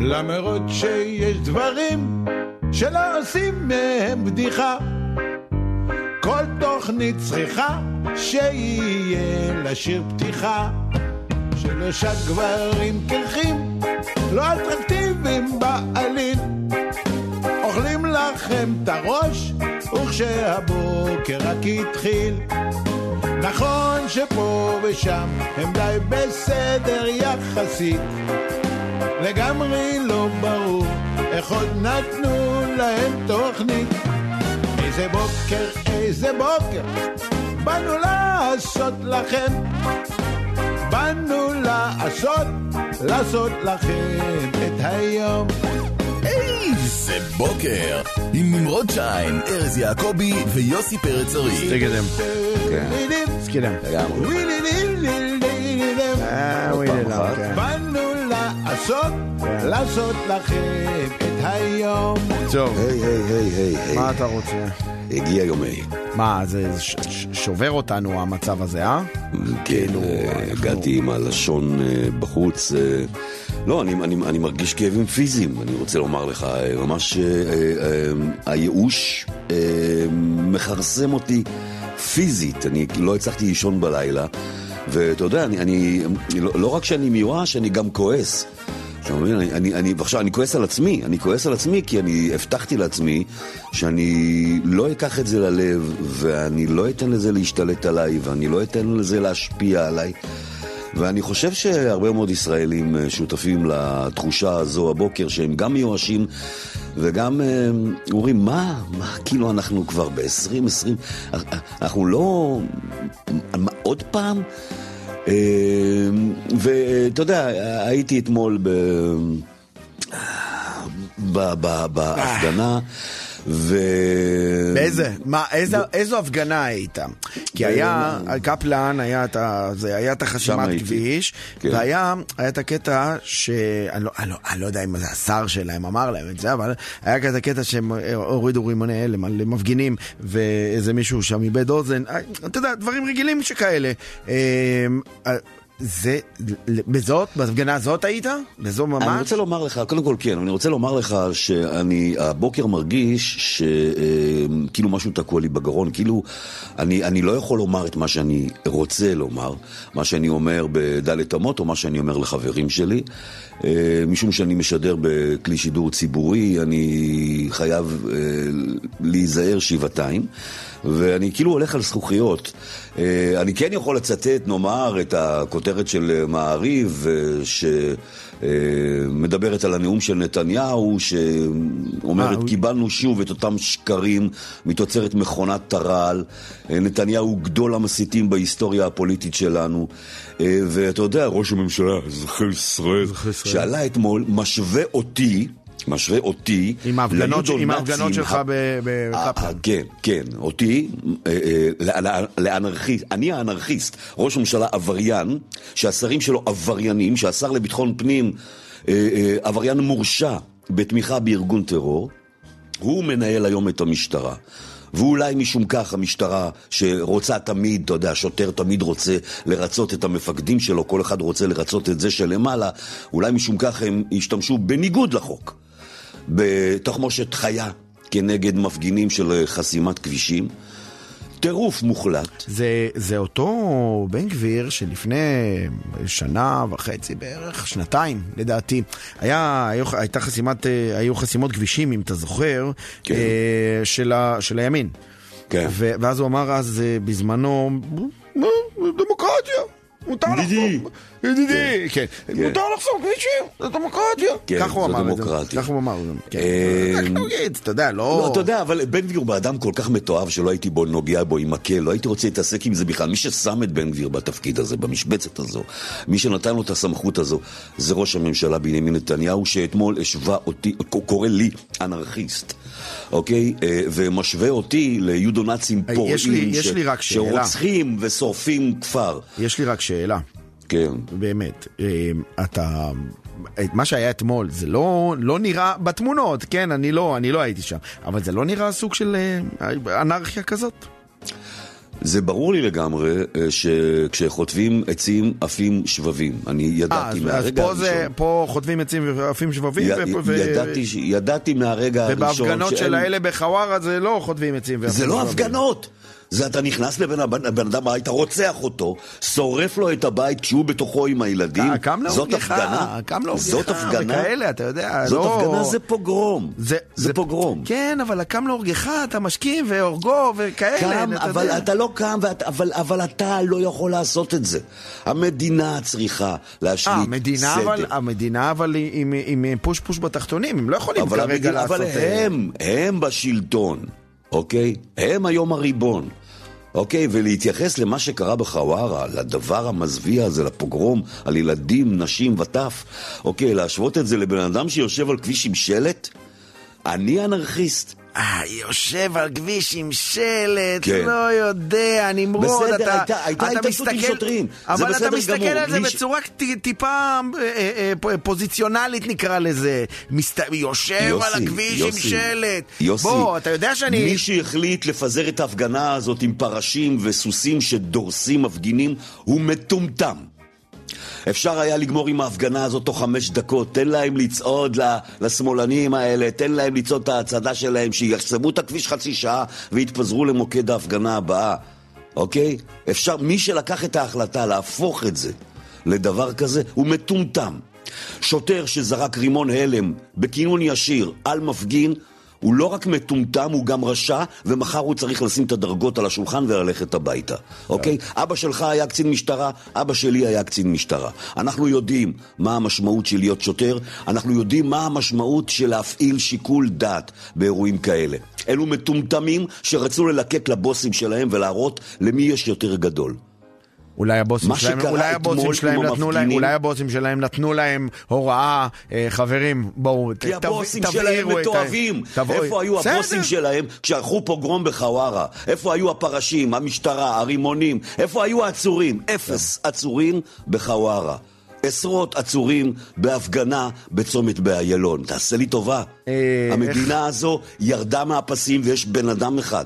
למרות שיש דברים שלא עושים מהם בדיחה. כל תוכנית צריכה שיהיה לשיר פתיחה. שלושה גברים קרחים, לא אטרקטיביים בעליל. אוכלים לכם את הראש, וכשהבוקר רק התחיל. נכון שפה ושם הם די בסדר יחסית. לגמרי לא ברור איך עוד נתנו להם תוכנית. איזה בוקר, איזה בוקר, באנו לעשות לכם. באנו לעשות, לעשות לכם את היום. איזה בוקר! עם נמרוד שיין, ארז יעקבי ויוסי פרץ ארי. תקדם. סקידם. אה, וואי, לא, כן. באנו לעשות, לעשות לכם את היום. טוב, היי, היי, היי, היי, היי. מה אתה רוצה? הגיע יומי. מה, זה שובר אותנו המצב הזה, אה? כן, אה, הגעתי עם הלשון אה, בחוץ. אה, לא, אני, אני, אני מרגיש כאבים פיזיים, אני רוצה לומר לך. ממש אה, אה, הייאוש אה, מכרסם אותי פיזית. אני לא הצלחתי לישון בלילה. ואתה יודע, אני, אני לא, לא רק שאני מיואש, אני גם כועס. אתה מבין? אני, אני, אני, ועכשיו אני כועס על עצמי, אני כועס על עצמי כי אני הבטחתי לעצמי שאני לא אקח את זה ללב ואני לא אתן לזה להשתלט עליי ואני לא אתן לזה להשפיע עליי ואני חושב שהרבה מאוד ישראלים אה, שותפים לתחושה הזו הבוקר שהם גם מיואשים וגם אה, אומרים מה, מה כאילו אנחנו כבר ב-2020 אנחנו לא, עוד פעם? אה, ואתה יודע, הייתי אתמול ב... בהפגנה, ו... באיזה? מה, איזה, איזו הפגנה היית? כי היה, על קפלן היה את, ה, זה, היה את החסימת הייתי. כביש, כן. והיה היה את הקטע שאני לא, אני, לא, אני לא יודע אם זה השר שלהם אמר להם את זה, אבל היה את הקטע שהם הורידו רימוני הלם על מפגינים, ואיזה מישהו שם איבד אוזן, אה, אתה יודע, דברים רגילים שכאלה. אה, אה, זה, בזאת, בהפגנה הזאת היית? בזו ממש? אני רוצה לומר לך, קודם כל כן, אני רוצה לומר לך שאני הבוקר מרגיש שכאילו משהו תקוע לי בגרון, כאילו אני, אני לא יכול לומר את מה שאני רוצה לומר, מה שאני אומר בדלת אמות או מה שאני אומר לחברים שלי, אה, משום שאני משדר בכלי שידור ציבורי, אני חייב אה, להיזהר שבעתיים. ואני כאילו הולך על זכוכיות. אה, אני כן יכול לצטט, נאמר, את הכותרת של מעריב, אה, שמדברת על הנאום של נתניהו, שאומרת, אה, קיבלנו שוב את אותם שקרים מתוצרת מכונת טר"ל. אה, נתניהו גדול המסיתים בהיסטוריה הפוליטית שלנו. אה, ואתה יודע, ראש הממשלה, אזרחי ישראל, שעלה אתמול, משווה אותי, משווה אותי, עם ההפגנות, עם ההפגנות שלך בקפלן. כן, כן, אותי, אה, אה, לאנ- לאנרכיסט, אני האנרכיסט, ראש ממשלה עבריין, שהשרים שלו עבריינים, שהשר לביטחון פנים אה, עבריין מורשע בתמיכה בארגון טרור, הוא מנהל היום את המשטרה. ואולי משום כך המשטרה שרוצה תמיד, אתה יודע, שוטר תמיד רוצה לרצות את המפקדים שלו, כל אחד רוצה לרצות את זה שלמעלה, אולי משום כך הם ישתמשו בניגוד לחוק, בתחמושת חיה כנגד מפגינים של אה, חסימת כבישים. טירוף מוחלט. זה, זה אותו בן גביר שלפני שנה וחצי בערך, שנתיים לדעתי, היה, היו, הייתה חסימת, אה, היו חסימות כבישים, אם אתה זוכר, כן. אה, של, ה, של הימין. כן. ואז הוא אמר אז בזמנו, "מה, דמוקרטיה. מותר ידידי. לחסום, ידידי, כן, מותר לחסום כבישים, זה דמוקרטיה. כן, כך הוא אמר את זה, דמוקרטיה. כך הוא אמר, כן. אה, אתה יודע, לא... לא, אתה יודע, אבל בן גביר הוא אדם כל כך מתועב שלא הייתי בו נוגע בו עם מקל, לא הייתי רוצה להתעסק עם זה בכלל. מי ששם את בן גביר בתפקיד הזה, במשבצת הזו, מי שנתן לו את הסמכות הזו, זה ראש הממשלה בנימין נתניהו, שאתמול השווה אותי, קורא לי אנרכיסט. אוקיי? אה, ומשווה אותי ליודונאצים אה, פורעים יש לי- יש לי רק שאלה. שרוצחים ושורפים כפר. יש לי רק שאלה. כן. באמת, אה, אתה... את מה שהיה אתמול, זה לא, לא נראה בתמונות, כן, אני לא, אני לא הייתי שם, אבל זה לא נראה סוג של אנרכיה כזאת? זה ברור לי לגמרי אה, שכשחוטבים עצים עפים שבבים. אני ידעתי אז, מהרגע אז פה, הראשון. זה, פה חוטבים עצים ועפים שבבים, י- ו- ו- ידעתי, ידעתי מהרגע הראשון ובהפגנות של האלה בחווארה זה לא חוטבים עצים ועפים זה לא שבבים. הפגנות. זה אתה נכנס לבן הבן- אדם הביתה, רוצח אותו, שורף לו את הבית כשהוא בתוכו עם הילדים. קם זאת להורגך. קם להורגך, זאת הפגנה. וכאלה, אתה יודע, זאת לא... הפגנה, זה פוגרום. זה פוגרום. כן, אבל הקם להורגך, אתה משכים והורגו וכאלה, קם, אתה אבל יודע. אתה לא קם, ואת, אבל, אבל אתה לא יכול לעשות את זה. המדינה צריכה להשליט אה, המדינה סדר. אבל, המדינה אבל עם, עם, עם פוש פוש בתחתונים, הם לא יכולים כרגע המדינה, לעשות... אבל אה, הם, הם בשלטון, אוקיי? הם היום הריבון. אוקיי, ולהתייחס למה שקרה בחווארה, לדבר המזוויע הזה, לפוגרום, על ילדים, נשים וטף, אוקיי, להשוות את זה לבן אדם שיושב על כביש עם שלט? אני אנרכיסט. אה, יושב על כביש עם שלט, כן. לא יודע, נמרוד, בסדר, אתה, הייתה- הייתה אתה התעסקות עם מסתכל, שוטרים, זה אבל אתה בסדר מסתכל גמור, על זה ש- בצורה ט- טיפה אה, אה, אה, פוזיציונלית נקרא לזה, מסת... יושב על הכביש עם שלט, יוסי, בוא, אתה יודע שאני... מי שהחליט לפזר את ההפגנה הזאת עם פרשים וסוסים שדורסים מפגינים, הוא מטומטם. אפשר היה לגמור עם ההפגנה הזאת תוך חמש דקות, תן להם לצעוד לשמאלנים האלה, תן להם לצעוד את ההצעדה שלהם, שיחסמו את הכביש חצי שעה ויתפזרו למוקד ההפגנה הבאה, אוקיי? אפשר, מי שלקח את ההחלטה להפוך את זה לדבר כזה, הוא מטומטם. שוטר שזרק רימון הלם בכינון ישיר על מפגין, הוא לא רק מטומטם, הוא גם רשע, ומחר הוא צריך לשים את הדרגות על השולחן וללכת הביתה, אוקיי? אבא שלך היה קצין משטרה, אבא שלי היה קצין משטרה. אנחנו יודעים מה המשמעות של להיות שוטר, אנחנו יודעים מה המשמעות של להפעיל שיקול דעת באירועים כאלה. אלו מטומטמים שרצו ללקק לבוסים שלהם ולהראות למי יש יותר גדול. אולי הבוסים שלהם, אולי הבוסים שלהם נתנו להם, אולי הבוסים שלהם נתנו להם הוראה, אה, חברים, בואו, כי ת- הבוסים תבעירו שלהם את ה- מתועבים. איפה היו. הבוסים שלהם כשערכו פוגרום בחווארה? איפה היו הפרשים, המשטרה, הרימונים? איפה היו העצורים? אפס עצורים בחווארה. עשרות עצורים בהפגנה בצומת באיילון. תעשה לי טובה. אה, המדינה הזו ירדה מהפסים ויש בן אדם אחד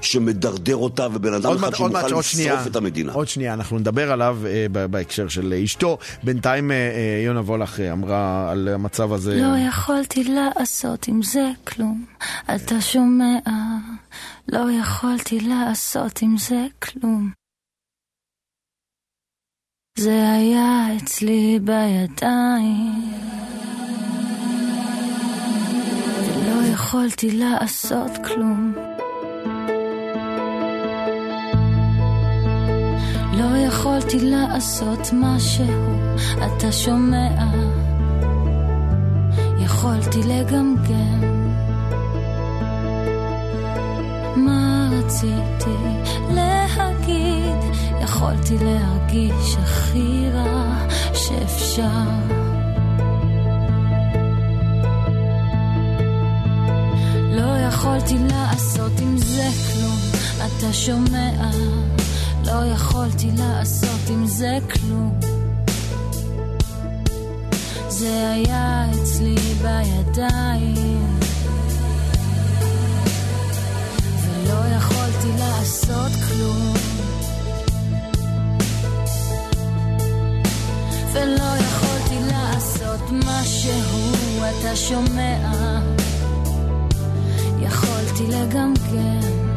שמדרדר אותה ובן אדם אחד שמוכן עוד שנייה, לשרוף את המדינה. עוד שנייה, אנחנו נדבר עליו אה, בהקשר של אשתו. בינתיים אה, אה, יונה וולך אה, אמרה על המצב הזה. לא יכולתי לעשות עם זה כלום, אתה שומע? לא יכולתי לעשות עם זה כלום. זה היה אצלי בידיים, ולא יכולתי לעשות כלום. לא יכולתי לעשות משהו, אתה שומע? יכולתי לגמגם מה רציתי להגיד, יכולתי להרגיש הכי רע שאפשר. לא יכולתי לעשות עם זה כלום, אתה שומע? לא יכולתי לעשות עם זה כלום. זה היה אצלי בידיים ולא יכולתי לעשות כלום ולא יכולתי לעשות משהו, אתה שומע? יכולתי לגמגם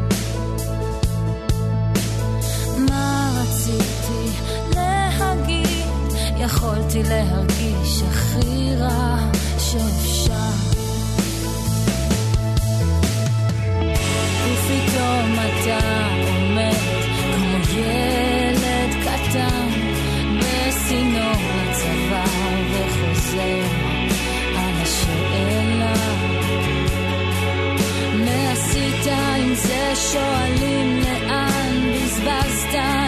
רציתי להגיד יכולתי להרגיש הכי רע שאפשר. ופתאום אתה עומד כמו ילד קטן בשינו לצבא וחוזר על השאלה מה עשית עם זה? שואלים לאן בזבזת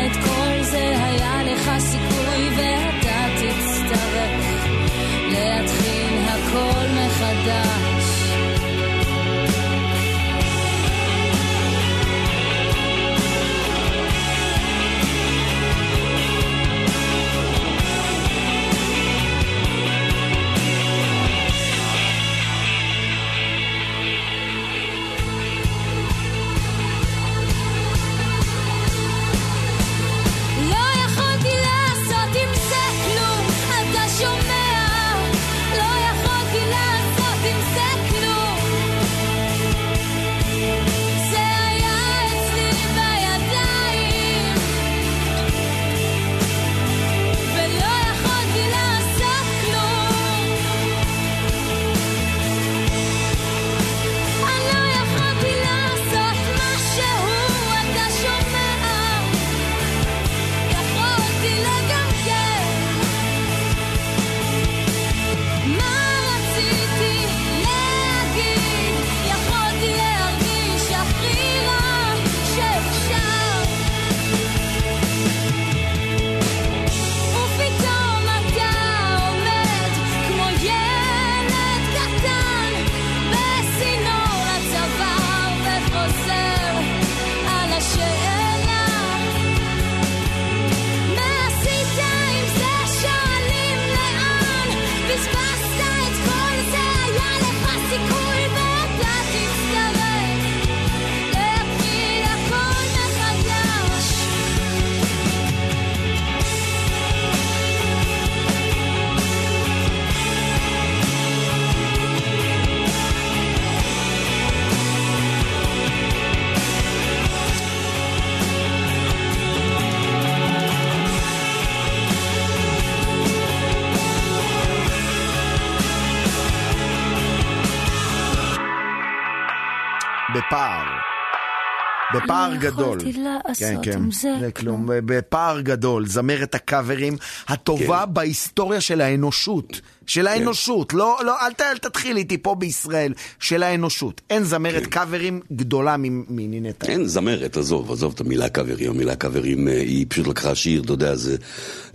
בפער לא גדול. יכולתי לעשות כן, כן. עם זה זה כלום. בפער גדול. זמרת הקאברים הטובה כן. בהיסטוריה של האנושות. של האנושות. לא, לא, אל, ת, אל תתחיל איתי פה בישראל. של האנושות. אין זמרת כן. קאברים גדולה מ- מנינטה. אין זמרת, עזוב, עזוב את המילה קאברים. המילה קאברים, אה, היא פשוט לקחה שיר, אתה יודע, זה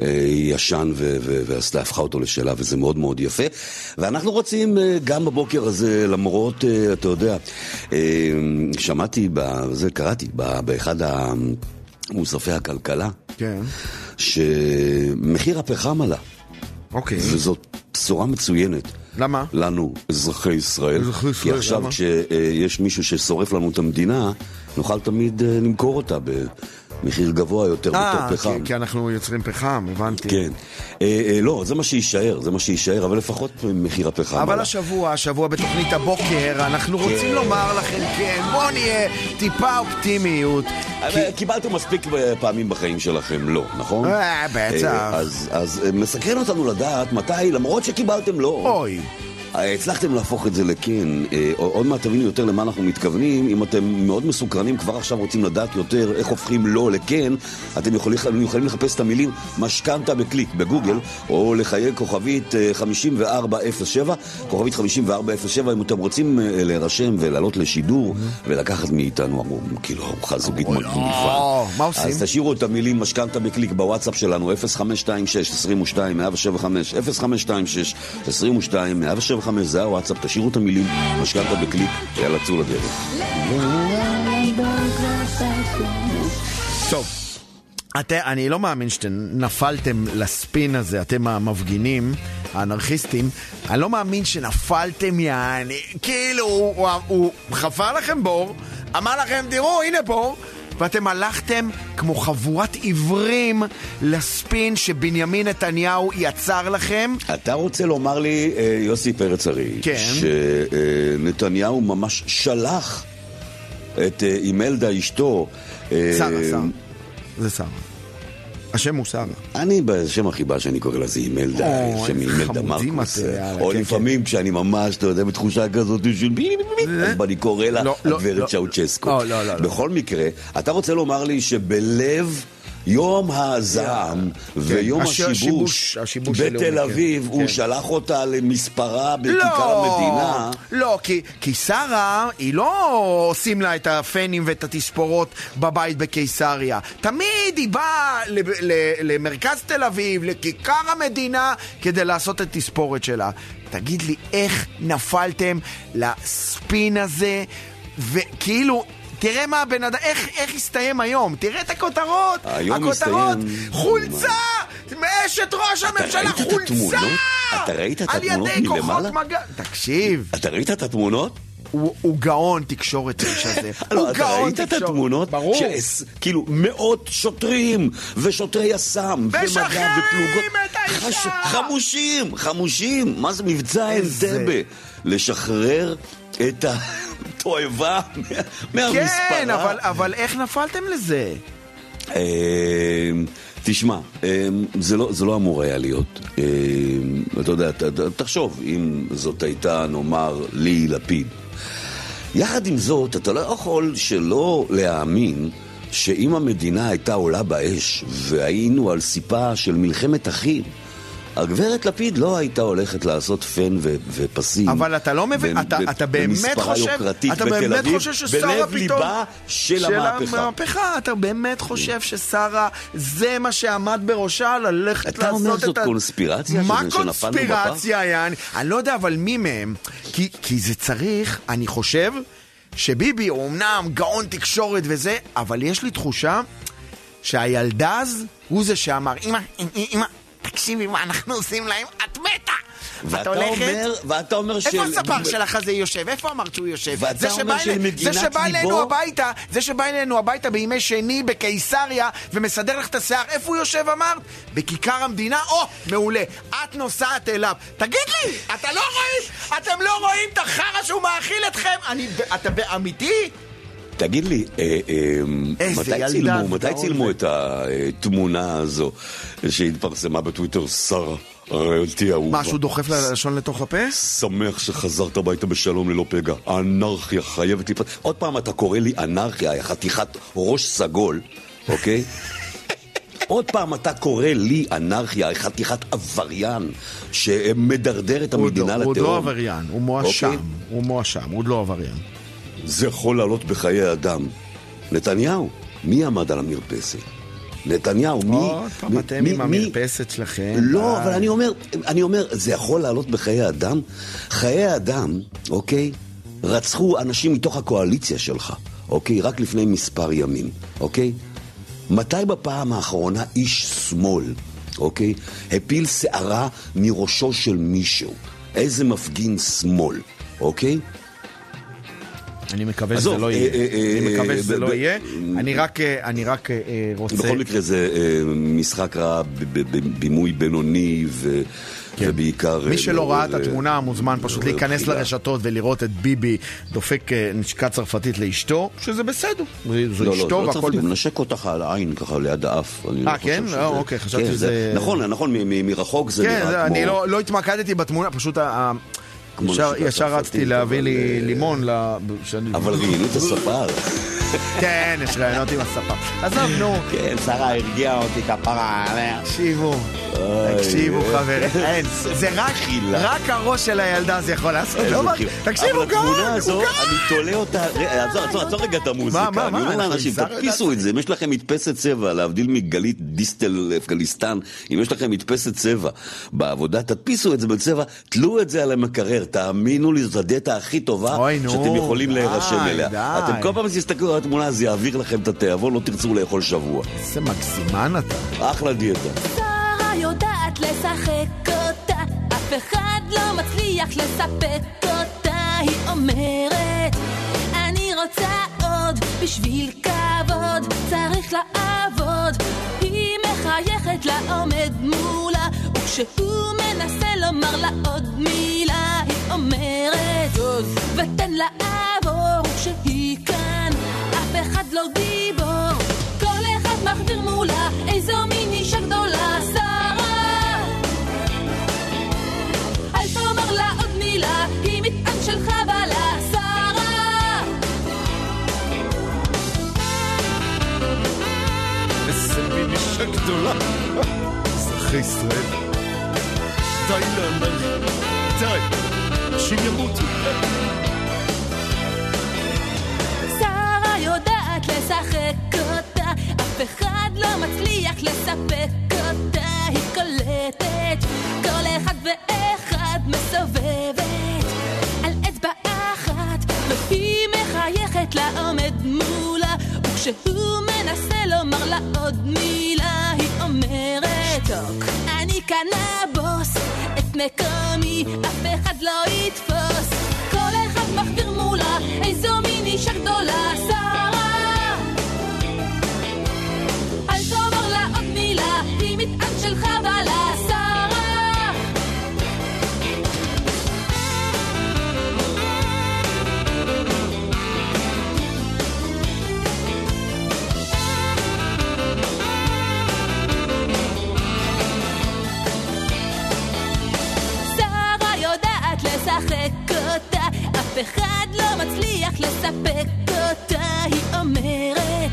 אה, ישן ו- ו- ועשתה, הפכה אותו לשלה, וזה מאוד מאוד יפה. ואנחנו רוצים אה, גם בבוקר הזה, למרות, אתה יודע, שמעתי, זה קראתי, באחד מוספי הכלכלה, כן. שמחיר הפחם עלה. אוקיי. וזאת בשורה מצוינת. למה? לנו, אזרחי ישראל. אזרחי כי ישראל, עכשיו למה? כשיש מישהו ששורף לנו את המדינה, נוכל תמיד אה, למכור אותה במחיר גבוה יותר, אה, בתור פחם. כי, כי אנחנו יוצרים פחם, הבנתי. כן. אה, אה, לא, זה מה שיישאר, זה מה שיישאר, אבל לפחות מחיר הפחם. אבל עלה. השבוע, השבוע בתוכנית הבוקר, אנחנו רוצים לומר לכם, כן, בואו נהיה טיפה אופטימיות. אבל קיבלתם מספיק אה, פעמים בחיים שלכם, לא, נכון? אה, בטח. אה, אז, אז אה, מסקרן אותנו לדעת מתי, למרות שקיבלתם לא, אוי. אה, הצלחתם להפוך את זה לכן, אה, עוד מעט תבינו יותר למה אנחנו מתכוונים, אם אתם מאוד מסוקרנים, כבר עכשיו רוצים לדעת יותר איך הופכים לא לכן, אתם יכולים, יכולים לחפש את המילים משכנתה בקליק בגוגל, או לחייג כוכבית אה, 5407, כוכבית 5407, אם אתם רוצים אה, להירשם ולעלות לשידור ולקחת מאיתנו, כאילו, ארוחה זוגית מגניבה. מה עושים? אז תשאירו את המילים משכנתה בקליק בוואטסאפ שלנו, 0526 22 175 0526 22 175 זה הוואטסאפ, תשאירו את המילים משכנתה בקליק, יאללה, צאו לדרך. טוב. אני לא מאמין שאתם נפלתם לספין הזה, אתם המפגינים, האנרכיסטים. אני לא מאמין שנפלתם יעני, כאילו, הוא חפר לכם בור, אמר לכם, תראו, הנה בור, ואתם הלכתם כמו חבורת עיוורים לספין שבנימין נתניהו יצר לכם. אתה רוצה לומר לי, אה, יוסי פרץ ארי, כן. שנתניהו ממש שלח את אה, אימלדה אשתו. אה, שרה, שרה. זה שרה. השם הוא שרה. אני בשם החיבה שאני קורא לזה אימלדה, שם אימלדה מרקוס. או כן, לפעמים כשאני ממש, אתה יודע, בתחושה כזאת של אז אני קורא לה לא, לא. הגברת צ'אוצ'סקו. לא. בכל מקרה, אתה רוצה לומר לי שבלב... יום הזעם ויום הש- השיבוש בתל כן. אביב, הוא כן. שלח אותה למספרה בכיכר לא, המדינה. לא, כי, שרה, היא לא עושים לה את הפנים ואת התספורות בבית בקיסריה. תמיד היא באה למרכז תל אביב, לכיכר המדינה, כדי לעשות את התספורת שלה. תגיד לי, איך נפלתם לספין הזה, וכאילו... תראה מה הבן אדם, איך, איך הסתיים היום, תראה את הכותרות, הכותרות, הסתיים- חולצה, אשת ראש הממשלה, חולצה? אתה ראית את התמונות מלמעלה? מגע... תקשיב, אתה ראית את התמונות? הוא, הוא גאון תקשורת האיש הזה. לא, הוא גאון ראית את תקשורת. התמונות? ברור. שעש- כאילו, מאות שוטרים, ושוטרי יס"מ, ומג"ב ופלוגות. חש- חמושים, חמושים. מה זה מבצע אנטבה? לשחרר את התועבה מה- מהמספרה. כן, אבל, אבל איך נפלתם לזה? אה, תשמע, אה, זה לא, זה לא אמור היה להיות. אה, אתה יודע, ת- תחשוב, אם זאת הייתה, נאמר, לי לפיד. יחד עם זאת, אתה לא יכול שלא להאמין שאם המדינה הייתה עולה באש והיינו על סיפה של מלחמת אחים, הגברת לפיד לא הייתה הולכת לעשות פן ו- ופסים. אבל אתה לא מבין, ב- אתה, ב- אתה באמת חושב, אתה באמת אביב, חושב ששרה בלב פתאום... ליבה של המהפכה. המהפכה, אתה באמת חושב ששרה, זה מה שעמד בראשה, ללכת אתה לעשות את אומר זאת קונספירציה מה? קונספירציה, יעני? אני לא יודע, אבל מי מהם? כי, כי זה צריך, אני חושב, שביבי הוא אמנם גאון תקשורת וזה, אבל יש לי תחושה שהילדז הוא זה שאמר, אמא, אמא, תקשיבי מה אנחנו עושים להם, את מתה! ואת ואתה הולכת... אומר, ואתה אומר איפה הספר שלך הזה יושב? איפה אמרת שהוא יושב? ואתה אומר אלינו- שלמגינת זה שבא אלינו ליבו- הביתה, זה שבא אלינו הביתה בימי שני בקיסריה ומסדר לך את השיער, איפה הוא יושב אמרת? בכיכר המדינה? או, מעולה. את נוסעת אליו. תגיד לי, אתה לא רואים? אתם לא רואים את החרא שהוא מאכיל אתכם? אני... אתה אמיתי? תגיד לי, אה, אה, מתי צילמו, מתי צילמו. את התמונה הזו שהתפרסמה בטוויטר, שרה, רעייתי אהובה? מה, שהוא דוחף ללשון לתוך הפה? שמח שחזרת הביתה בשלום ללא פגע. האנרכיה חייבת לפ... עוד פעם אתה קורא לי אנרכיה, חתיכת ראש סגול, אוקיי? עוד פעם אתה קורא לי אנרכיה, חתיכת עבריין שמדרדר את המדינה עוד- לתהום. הוא עוד לא עבריין, הוא מואשם. אוקיי? הוא מואשם, הוא עוד לא עבריין. זה יכול לעלות בחיי אדם. נתניהו, מי עמד על המרפסת? נתניהו, מי... עוד פעם אתם עם המרפסת שלכם. לא, די. אבל אני אומר, אני אומר, זה יכול לעלות בחיי אדם? חיי אדם, אוקיי? רצחו אנשים מתוך הקואליציה שלך, אוקיי? רק לפני מספר ימים, אוקיי? מתי בפעם האחרונה איש שמאל, אוקיי? הפיל שערה מראשו של מישהו? איזה מפגין שמאל, אוקיי? אני מקווה שזה לא אה, יהיה. אה, אה, אני מקווה שזה לא יהיה. אני רק, אני רוצה... בכל מקרה זה משחק רע, בבימוי בינוני ו... ובעיקר... כן. מי אה, שלא ראה את התמונה מוזמן פשוט להיכנס. לרשתות ולראות את ביבי דופק נשקה צרפתית לאשתו, שזה בסדר. זו לא, לא, אשתו לא והכל צרפתי, הוא. מנשק אותך על העין ככה ליד האף. אני לא אה, כן? לא, שזה- אוקיי, חשבתי כן, שזה- נכון, נכון, מרחוק זה כן, נראה כמו... אני לא לא התמקדתי בתמונה, פשוט ישר- רצתי להביא לי אה, לימון. אבל ראיינו את הספר. כן, יש רעיונות עם הספה. עזוב, נו. כן, שרה הרגיעה אותי כפרה עליה. תקשיבו, תקשיבו אה. חברים, אין, זה רק. רק הראש של הילדה זה יכול לעשות, לא מה-. תקשיבו, התמונה גאון, הוא גאון. אני תולה אותה, רגע, עצור, עצור, עצור רגע את מה, המוזיקה. מה, אני אומר מה, לאנשים, אנחנו תדפיסו את זה, אם יש לכם מדפסת צבע, להבדיל מגלית דיסטל אפגניסטן, אם יש לכם מדפסת צבע בעבודה, תדפיסו את זה בצבע, תלו את זה על המקרר, תאמינו לי, זאת הדיאטה הכי טובה אוי, נו, שאתם יכולים להירשם אליה. די. אתם כל פעם שתסתכלו על התמונה, זה יעביר לכם את התיאבון, לא תרצו לאכול שבוע. איזה מגזימן אתה. אחלה דיאטה. שרה יודעת לשחק אותה, אף אחד לא מצליח לספק אותה, היא אומרת, אני רוצה עוד, בשביל כבוד צריך לעבוד. היא מחייכת לה עומד מולה, וכשהוא מנסה לומר לה עוד מילה, היא אומרת, זוז ותן לעבור, וכשהיא כאן, אף אחד לא גיבור. כל אחד מחדיר מולה איזו מין אישה גדולה, שרה. אל תאמר לה עוד מילה, היא מטען של חבלה, שרה. איזה מין אישה גדולה. אזרחי ישראל. די לאנרכיה. די. אנשים ימותו. שרה יודעת לשחק אותה, אף אחד לא מצליח לספק אותה, היא קולטת, כל אחד ואחד מסובבת. על אצבע אחת, והיא מחייכת לה עומד מולה, וכשהוא מנסה לומר לה עוד מילה, היא אומרת, שתוק, אני את מקומי אף אחד לא יתפוס, כל אחד מחדיר מולה, איזו מין אישה אחד לא מצליח לספק אותה, היא אומרת.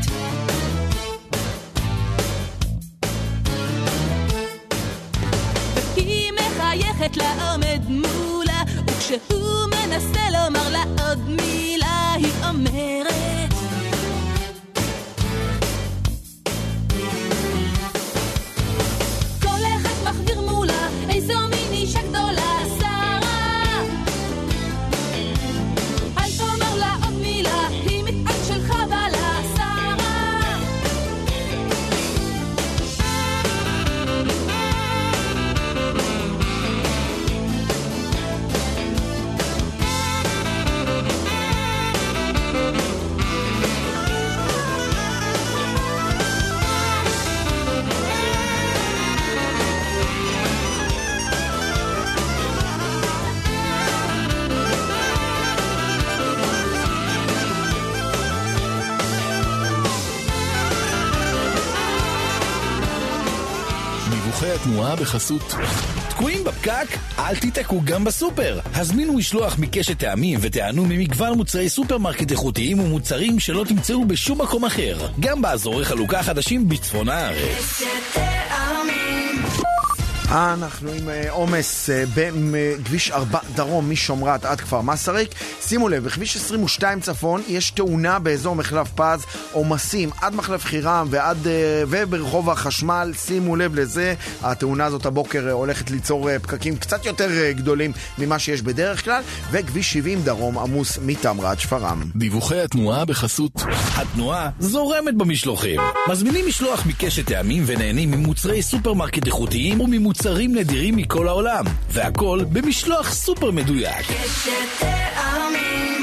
והיא מחייכת לעומד מולה, וכשהוא מנסה לומר לה עוד מילה, היא אומרת. התנועה בחסות. תקועים בפקק? אל תיתקעו גם בסופר. הזמינו משלוח מקשת טעמים ותיהנו ממגוון מוצרי סופרמרקט איכותיים ומוצרים שלא תמצאו בשום מקום אחר. גם באזורי חלוקה חדשים בצפון הארץ. אנחנו עם אה, עומס אה, בכביש 4 דרום משומרת עד כפר מסריק. שימו לב, בכביש 22 צפון יש תאונה באזור מחלף פז, עומסים עד מחלף חירם ועד, אה, וברחוב החשמל, שימו לב לזה. התאונה הזאת הבוקר אה, הולכת ליצור אה, פקקים קצת יותר אה, גדולים ממה שיש בדרך כלל, וכביש 70 דרום עמוס מתמרה עד שפרעם. דיווחי התנועה בחסות. התנועה זורמת במשלוחים. מזמינים משלוח מקשת טעמים ונהנים ממוצרי סופרמרקט איכותיים וממוצרים נדירים מכל העולם. והכל במשלוח סופר מדויק.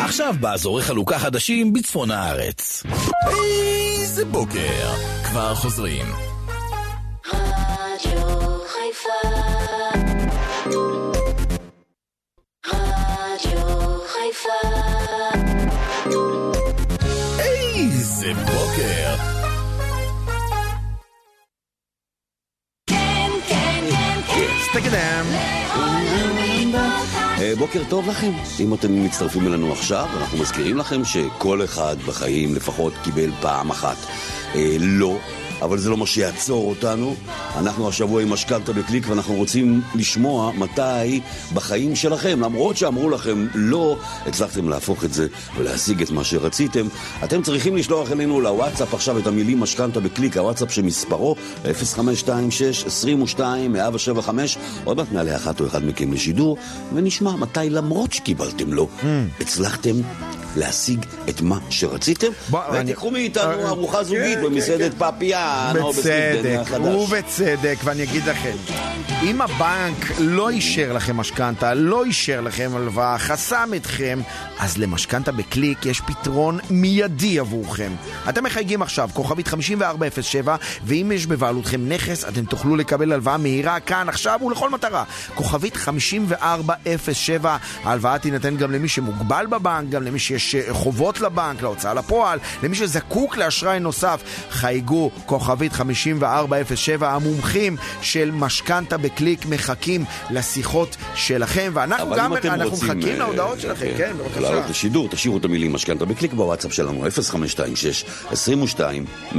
עכשיו באזורי חלוקה חדשים בצפון הארץ. איזה בוקר. כבר חוזרים. רדיו חיפה רדיו חיפה סטקדם. אה, בוקר טוב לכם. אם אתם מצטרפים אלינו עכשיו, אנחנו מזכירים לכם שכל אחד בחיים לפחות קיבל פעם אחת. אה, לא. אבל זה לא מה שיעצור אותנו. אנחנו השבוע עם משכנתה בקליק ואנחנו רוצים לשמוע מתי בחיים שלכם, למרות שאמרו לכם לא, הצלחתם להפוך את זה ולהשיג את מה שרציתם. אתם צריכים לשלוח אלינו לוואטסאפ עכשיו את המילים משכנתה בקליק, הוואטסאפ שמספרו 0526-22-175. עוד מעט נעלה אחת או אחד מכם לשידור, ונשמע מתי למרות שקיבלתם לא, הצלחתם להשיג את מה שרציתם. ותיקחו מאיתנו אה, ארוחה זוגית כן, במסעדת או בסניף דניה בצדק, החדש. ובצדק, ואני אגיד לכם, אם הבנק לא אישר לכם משכנתה, לא אישר לכם הלוואה, חסם אתכם, אז למשכנתה בקליק יש פתרון מיידי עבורכם. אתם מחייגים עכשיו, כוכבית 5407, ואם יש בבעלותכם נכס, אתם תוכלו לקבל הלוואה מהירה כאן, עכשיו ולכל מטרה. כוכבית 5407, ההלוואה תינתן גם למי שמוגבל בבנק, גם למי שיש אה, חובות לבנק, להוצאה לפועל, למי שזקוק לאשראי נוסף. חייגו, כוכבית 5407, המומחים של משכנתה בקליק מחכים לשיחות שלכם, ואנחנו גם אנחנו רוצים... מחכים אה, להודעות שלכם, כן, בבקשה. לעלות לשידור, תשאירו את המילים משכנתה בקליק בוואטסאפ שלנו, 0526-22-175.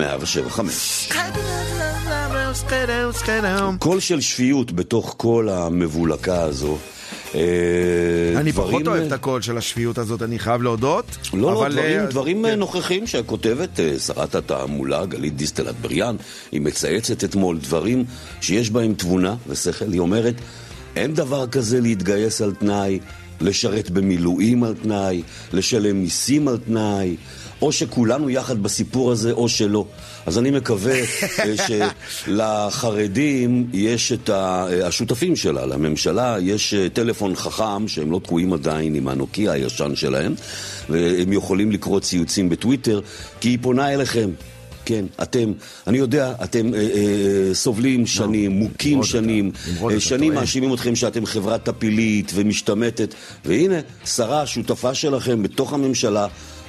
קול של שפיות בתוך כל המבולקה הזו. אה, אני דברים- פחות אוהב את הקול של השפיות הזאת, אני חייב להודות. לא, לא, אבל, דברים, אה, דברים כן. נוכחים שהכותבת, אה, שרת התעמולה, גלית דיסטל אטבריאן, היא מצייצת אתמול דברים שיש בהם תבונה ושכל. היא אומרת, אין דבר כזה להתגייס על תנאי, לשרת במילואים על תנאי, לשלם מיסים על תנאי. או שכולנו יחד בסיפור הזה, או שלא. אז אני מקווה אה, שלחרדים יש את אה, השותפים שלה, לממשלה יש אה, טלפון חכם שהם לא תקועים עדיין עם הנוקיה הישן שלהם, והם יכולים לקרוא ציוצים בטוויטר, כי היא פונה אליכם. כן, אתם, אני יודע, אתם אה, אה, סובלים שנים, מוכים נמרוד שנים, אתה, אה, שנים. מאשימים אתכם שאתם חברה טפילית ומשתמטת, והנה, שרה, שותפה שלכם בתוך הממשלה,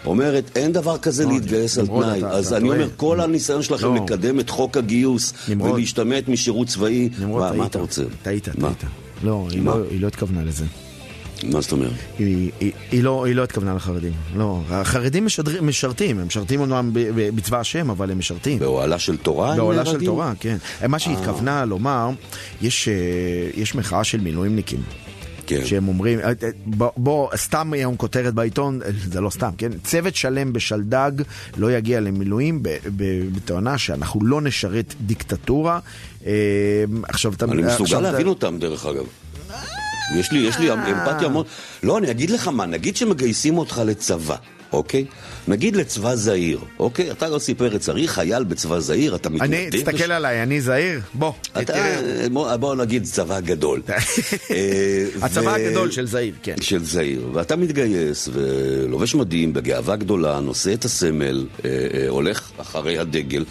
אומרת, אין דבר כזה להתגייס על תנאי. אז אני. אומר, כל הניסיון שלכם לא. לקדם את חוק הגיוס. ולהשתמט משירות צבאי, מה. אתה רוצה? טעית? טעית. לא, היא? לא- היא לא התכוונה לזה. מה זאת אומרת? היא, היא, היא, לא, היא לא התכוונה לחרדים. לא, החרדים משדר, משרתים, הם משרתים אומנם בצבא השם, אבל הם משרתים. באוהלה של תורה? באוהלה של? תורה, כן. מה שהיא התכוונה לומר, יש, אה, יש מחאה של מילואימניקים. כן. שהם אומרים, אה, אה, בוא, בוא, סתם היום כותרת בעיתון, אה, זה לא סתם, כן? צוות שלם בשלדג לא יגיע למילואים ב- ב- בתואנה שאנחנו לא נשרת דיקטטורה. עכשיו אתה... אני מסוגל להבין אותם, דרך אגב. יש לי, יש לי אמפתיה מאוד... לא, אני אגיד לך מה, נגיד שמגייסים אותך לצבא, אוקיי? נגיד לצבא זעיר, אוקיי? אתה יוסי פרץ צריך חייל בצבא זעיר, אתה מתנדב... אני, תסתכל עליי, אני זהיר, בוא. אתה. בוא, בוא נגיד צבא גדול. אה, הצבא ו- הגדול של זעיר, כן. של זעיר, ואתה מתגייס ולובש מדים בגאווה גדולה, נושא את הסמל, אה, אה, הולך אחרי הדגל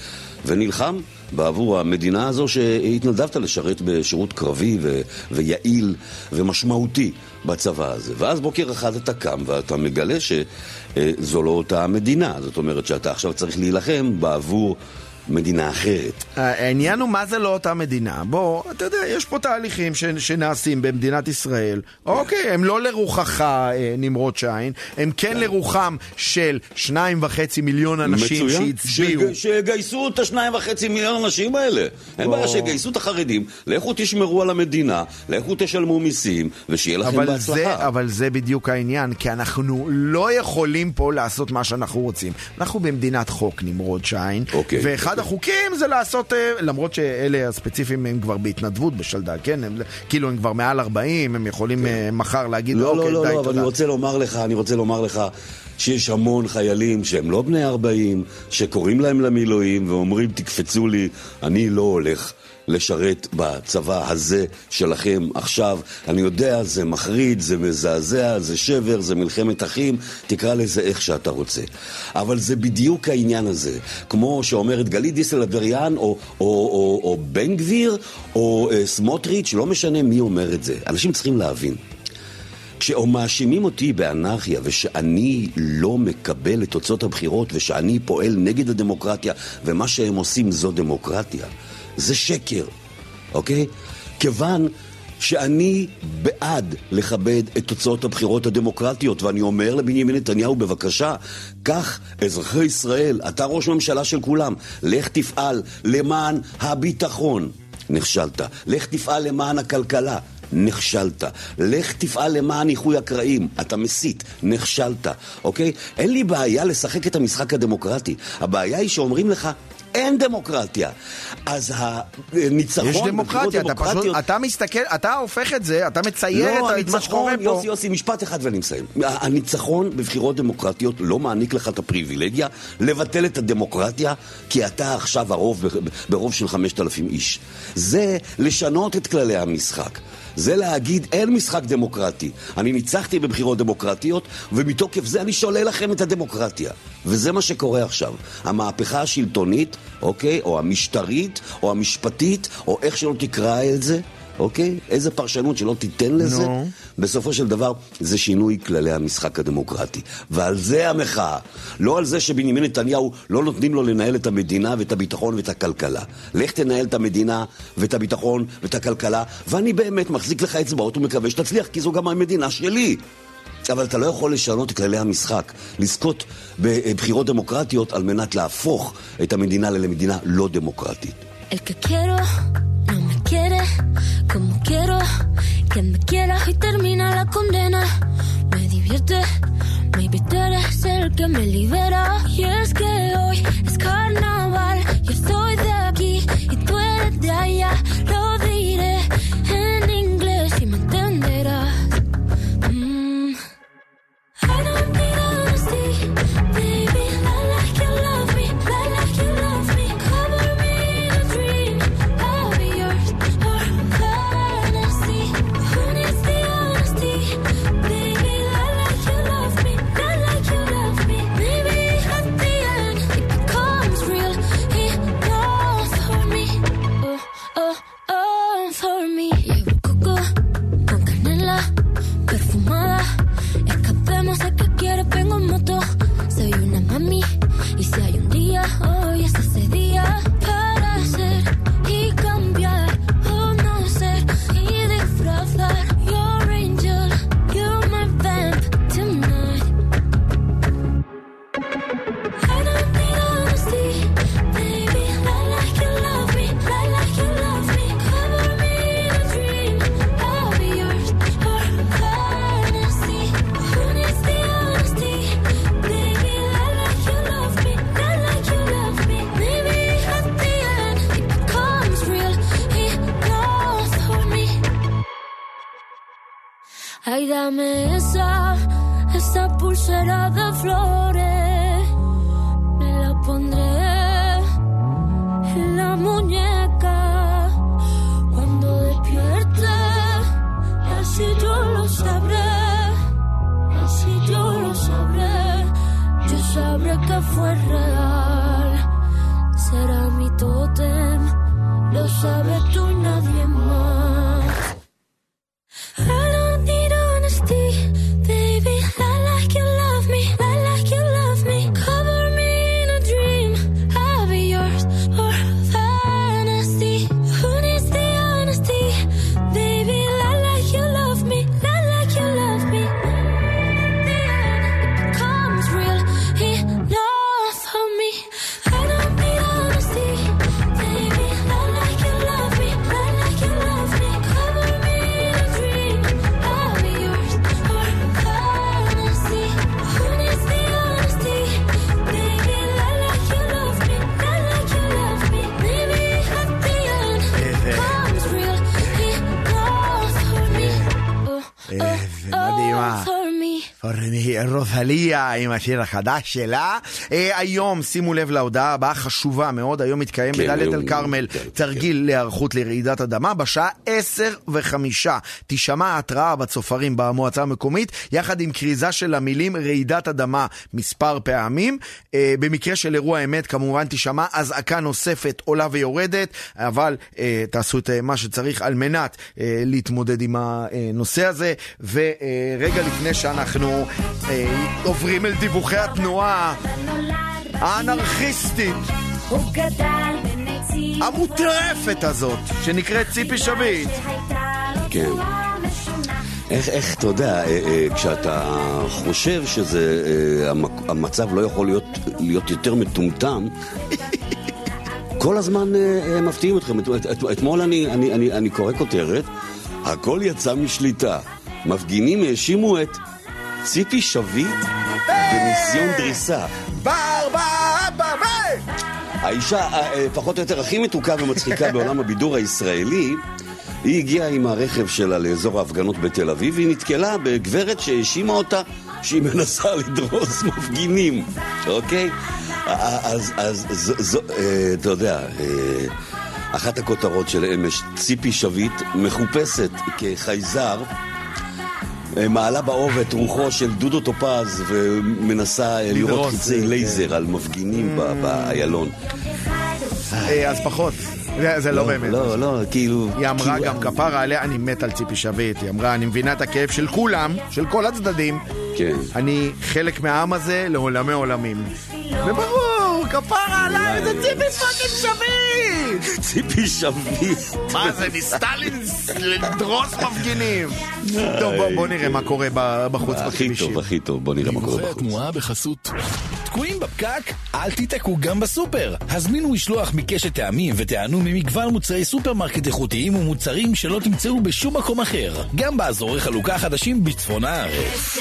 ונלחם בעבור המדינה הזו שהתנדבת לשרת בשירות קרבי ו- ויעיל ומשמעותי בצבא הזה. ואז בוקר אחד אתה קם ואתה מגלה שזו לא אותה המדינה. זאת אומרת שאתה עכשיו צריך להילחם בעבור מדינה אחרת. העניין הוא מה זה לא אותה מדינה. בוא, אתה יודע, יש פה תהליכים ש, שנעשים במדינת ישראל. אוקיי, הם לא לרוחך, אה, נמרוד שיין, הם כן לרוחם של שניים וחצי מיליון אנשים שהצביעו. שיגייסו את השניים וחצי מיליון אנשים האלה. אין בעיה שיגייסו את החרדים, לכו תשמרו על המדינה, לכו תשלמו מיסים, ושיהיה לכם אבל בהצלחה. זה, אבל זה בדיוק העניין, כי אנחנו לא יכולים פה לעשות מה שאנחנו רוצים. אנחנו במדינת חוק, נמרוד שיין, אוקיי, ואחד החוקים זה לעשות, אה, למרות שאלה הספציפיים הם כבר בהתנדבות בשלדג, כן? הם, כאילו הם כבר מעל 40, הם יכולים אה, מחר להגיד, לא, אוקיי, לא, די, לא, לא, אבל תודה. אני רוצה לומר לך, אני רוצה לומר לך שיש המון חיילים שהם לא בני 40, שקוראים להם למילואים ואומרים, תקפצו לי, אני לא הולך. לשרת בצבא הזה שלכם עכשיו. אני יודע, זה מחריד, זה מזעזע, זה שבר, זה מלחמת אחים, תקרא לזה איך שאתה רוצה. אבל זה בדיוק העניין הזה. כמו שאומרת גלית דיסל אטבריאן, או, או, או, או בן גביר, או אה, סמוטריץ', לא משנה מי אומר את זה. אנשים צריכים להבין. כשמאשימים אותי באנרכיה ושאני לא מקבל את תוצאות הבחירות ושאני פועל נגד הדמוקרטיה ומה שהם עושים זו דמוקרטיה, זה שקר, אוקיי? כיוון שאני בעד לכבד את תוצאות הבחירות הדמוקרטיות ואני אומר לבנימין נתניהו בבקשה, קח אזרחי ישראל, אתה ראש ממשלה של כולם, לך תפעל למען הביטחון. נכשלת. לך תפעל למען הכלכלה. נכשלת. לך תפעל למען איחוי הקרעים, אתה מסית, נכשלת, אוקיי? אין לי בעיה לשחק את המשחק הדמוקרטי. הבעיה היא שאומרים לך, אין דמוקרטיה. אז הניצחון... יש דמוקרטיה, אתה פשוט, אתה מסתכל, אתה הופך את זה, אתה מצייר לא, את מה שקורה פה. יוסי, יוסי, משפט אחד ואני מסיים. הניצחון בבחירות דמוקרטיות לא מעניק לך את הפריבילגיה לבטל את הדמוקרטיה, כי אתה עכשיו הרוב ברוב של 5,000 איש. זה לשנות את כללי המשחק. זה להגיד, אין משחק דמוקרטי. אני ניצחתי בבחירות דמוקרטיות, ומתוקף זה אני שולל לכם את הדמוקרטיה. וזה מה שקורה עכשיו. המהפכה השלטונית, אוקיי? או המשטרית, או המשפטית, או איך שלא תקרא את זה, אוקיי? איזה פרשנות שלא תיתן לזה, נו. בסופו של דבר זה שינוי כללי המשחק הדמוקרטי. ועל זה המחאה. לא על זה שבנימין נתניהו לא נותנים לו לנהל את המדינה ואת הביטחון ואת הכלכלה. לך תנהל את המדינה ואת הביטחון ואת הכלכלה, ואני באמת מחזיק לך אצבעות ומקווה שתצליח, כי זו גם המדינה שלי. אבל אתה לא יכול לשנות את כללי המשחק, לזכות בבחירות דמוקרטיות על מנת להפוך את המדינה למדינה לא דמוקרטית. El que quiero no me quiere como quiero que me quiera y termina la condena. Me divierte, maybe tú eres el que me libera. Y es que hoy es carnaval, yo soy de aquí y tú eres de allá. Lo diré עם השיר החדש שלה. אה, היום, שימו לב להודעה הבאה, חשובה מאוד, היום מתקיים כן, בדאלית היום- אל כרמל כן, תרגיל להיערכות לרעידת אדמה בשעה עשר וחמישה. תישמע ההתראה בצופרים במועצה המקומית, יחד עם כריזה של המילים רעידת אדמה מספר פעמים. אה, במקרה של אירוע אמת, כמובן תישמע אזעקה נוספת עולה ויורדת, אבל אה, תעשו את אה, מה שצריך על מנת אה, להתמודד עם הנושא הזה. ורגע לפני שאנחנו אה, עוברים אל דיווחי התנועה האנרכיסטית, הוא גדל המוטרפת הזאת, שנקראת ציפי שביט. כן. איך, איך, אתה יודע, אה, אה, כשאתה חושב שזה, אה, המצב לא יכול להיות, להיות יותר מטומטם, כל הזמן מפתיעים אתכם. את, את, את, אתמול אני, אני, אני, אני קורא כותרת, הכל יצא משליטה. מפגינים האשימו את ציפי שביט בניסיון דריסה. בר בר בר בר! האישה אה, אה, פחות או יותר הכי מתוקה ומצחיקה בעולם הבידור הישראלי, היא הגיעה עם הרכב שלה לאזור ההפגנות בתל אביב, והיא נתקלה בגברת שהאשימה אותה שהיא מנסה לדרוס מפגינים, אוקיי? אז, אז זו, זו, אה, אתה יודע, אה, אחת הכותרות של אמש, ציפי שביט מחופשת כחייזר. אה, מעלה באוב את רוחו של דודו טופז ומנסה אה, לראות חיצי כן. לייזר על מפגינים באיילון. אה, אז פחות. זה- זה לא באמת. לא, לא, כאילו... היא אמרה כאילו- גם כפרה עליה, אני מת על ציפי שביט. היא אמרה, אני מבינה את הכאב של כולם, של כל הצדדים. כן. אני חלק מהעם הזה לעולמי עולמים. וברור, כפרה עליי, זה ציפי fucking שביט! ציפי שביט. מה זה, ניסתה לדרוס מפגינים? טוב, בוא- נראה מה קורה בחוץ הכי. טוב, הכי טוב, בוא נראה מה קורה בחוץ. התנועה בחסות. תקועים בפקק? אל תיתקעו גם בסופר. הזמינו משלוח מקשת טעמים ותיהנו ממגוון מוצרי סופרמרקט איכותיים ומוצרים שלא תמצאו בשום מקום אחר. גם באזורי חלוקה חדשים בצפון הארץ.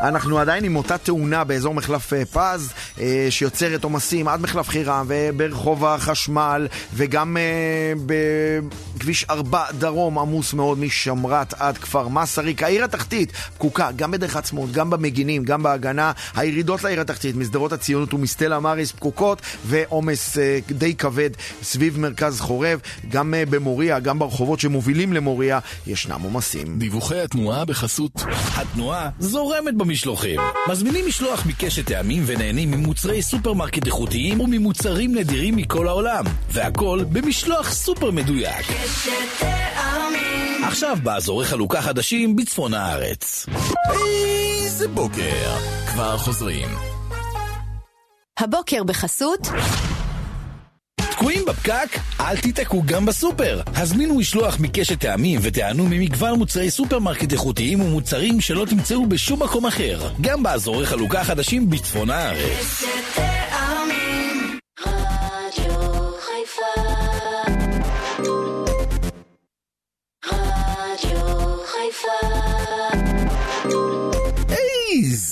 אנחנו עדיין עם אותה תאונה באזור מחלף אה, פז, אה, שיוצרת עומסים עד מחלף חירם וברחוב החשמל, וגם אה, בכביש 4 דרום עמוס מאוד משמרת עד כפר מסריק. העיר התחתית פקוקה, גם בדרך עצמאות, גם במגינים, גם בהגנה. הירידות לעיר התחתית, משדרות הציונות ומסטלה מאריס פקוקות, ועומס די כבד סביב מרכז חורב. גם במוריה, גם ברחובות שמובילים למוריה, ישנם עומסים. דיווחי התנועה בחסות. התנועה זורמת במשלוחים. מזמינים משלוח מקשת טעמים ונהנים ממוצרי סופרמרקט איכותיים וממוצרים נדירים מכל העולם. והכל במשלוח סופר מדויק. עכשיו באזורי חלוקה חדשים בצפון הארץ. איזה בוקר. כבר חוזרים. הבוקר בחסות תקועים בפקק? אל תיתקעו גם בסופר. הזמינו משלוח מקשת טעמים ותיהנו ממגוון מוצרי סופרמרקט איכותיים ומוצרים שלא תמצאו בשום מקום אחר. גם באזורי חלוקה חדשים בצפון הארץ. רדיו חיפה רדיו חיפה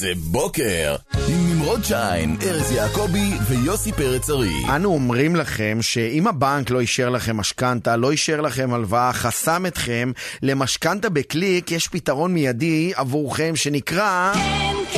זה בוקר, עם נמרוד שיין, ארז יעקבי ויוסי פרץ ארי. אנו אומרים לכם שאם הבנק לא אישר לכם משכנתה, לא אישר לכם הלוואה, חסם אתכם למשכנתה בקליק, יש פתרון מיידי עבורכם שנקרא... כן, כן,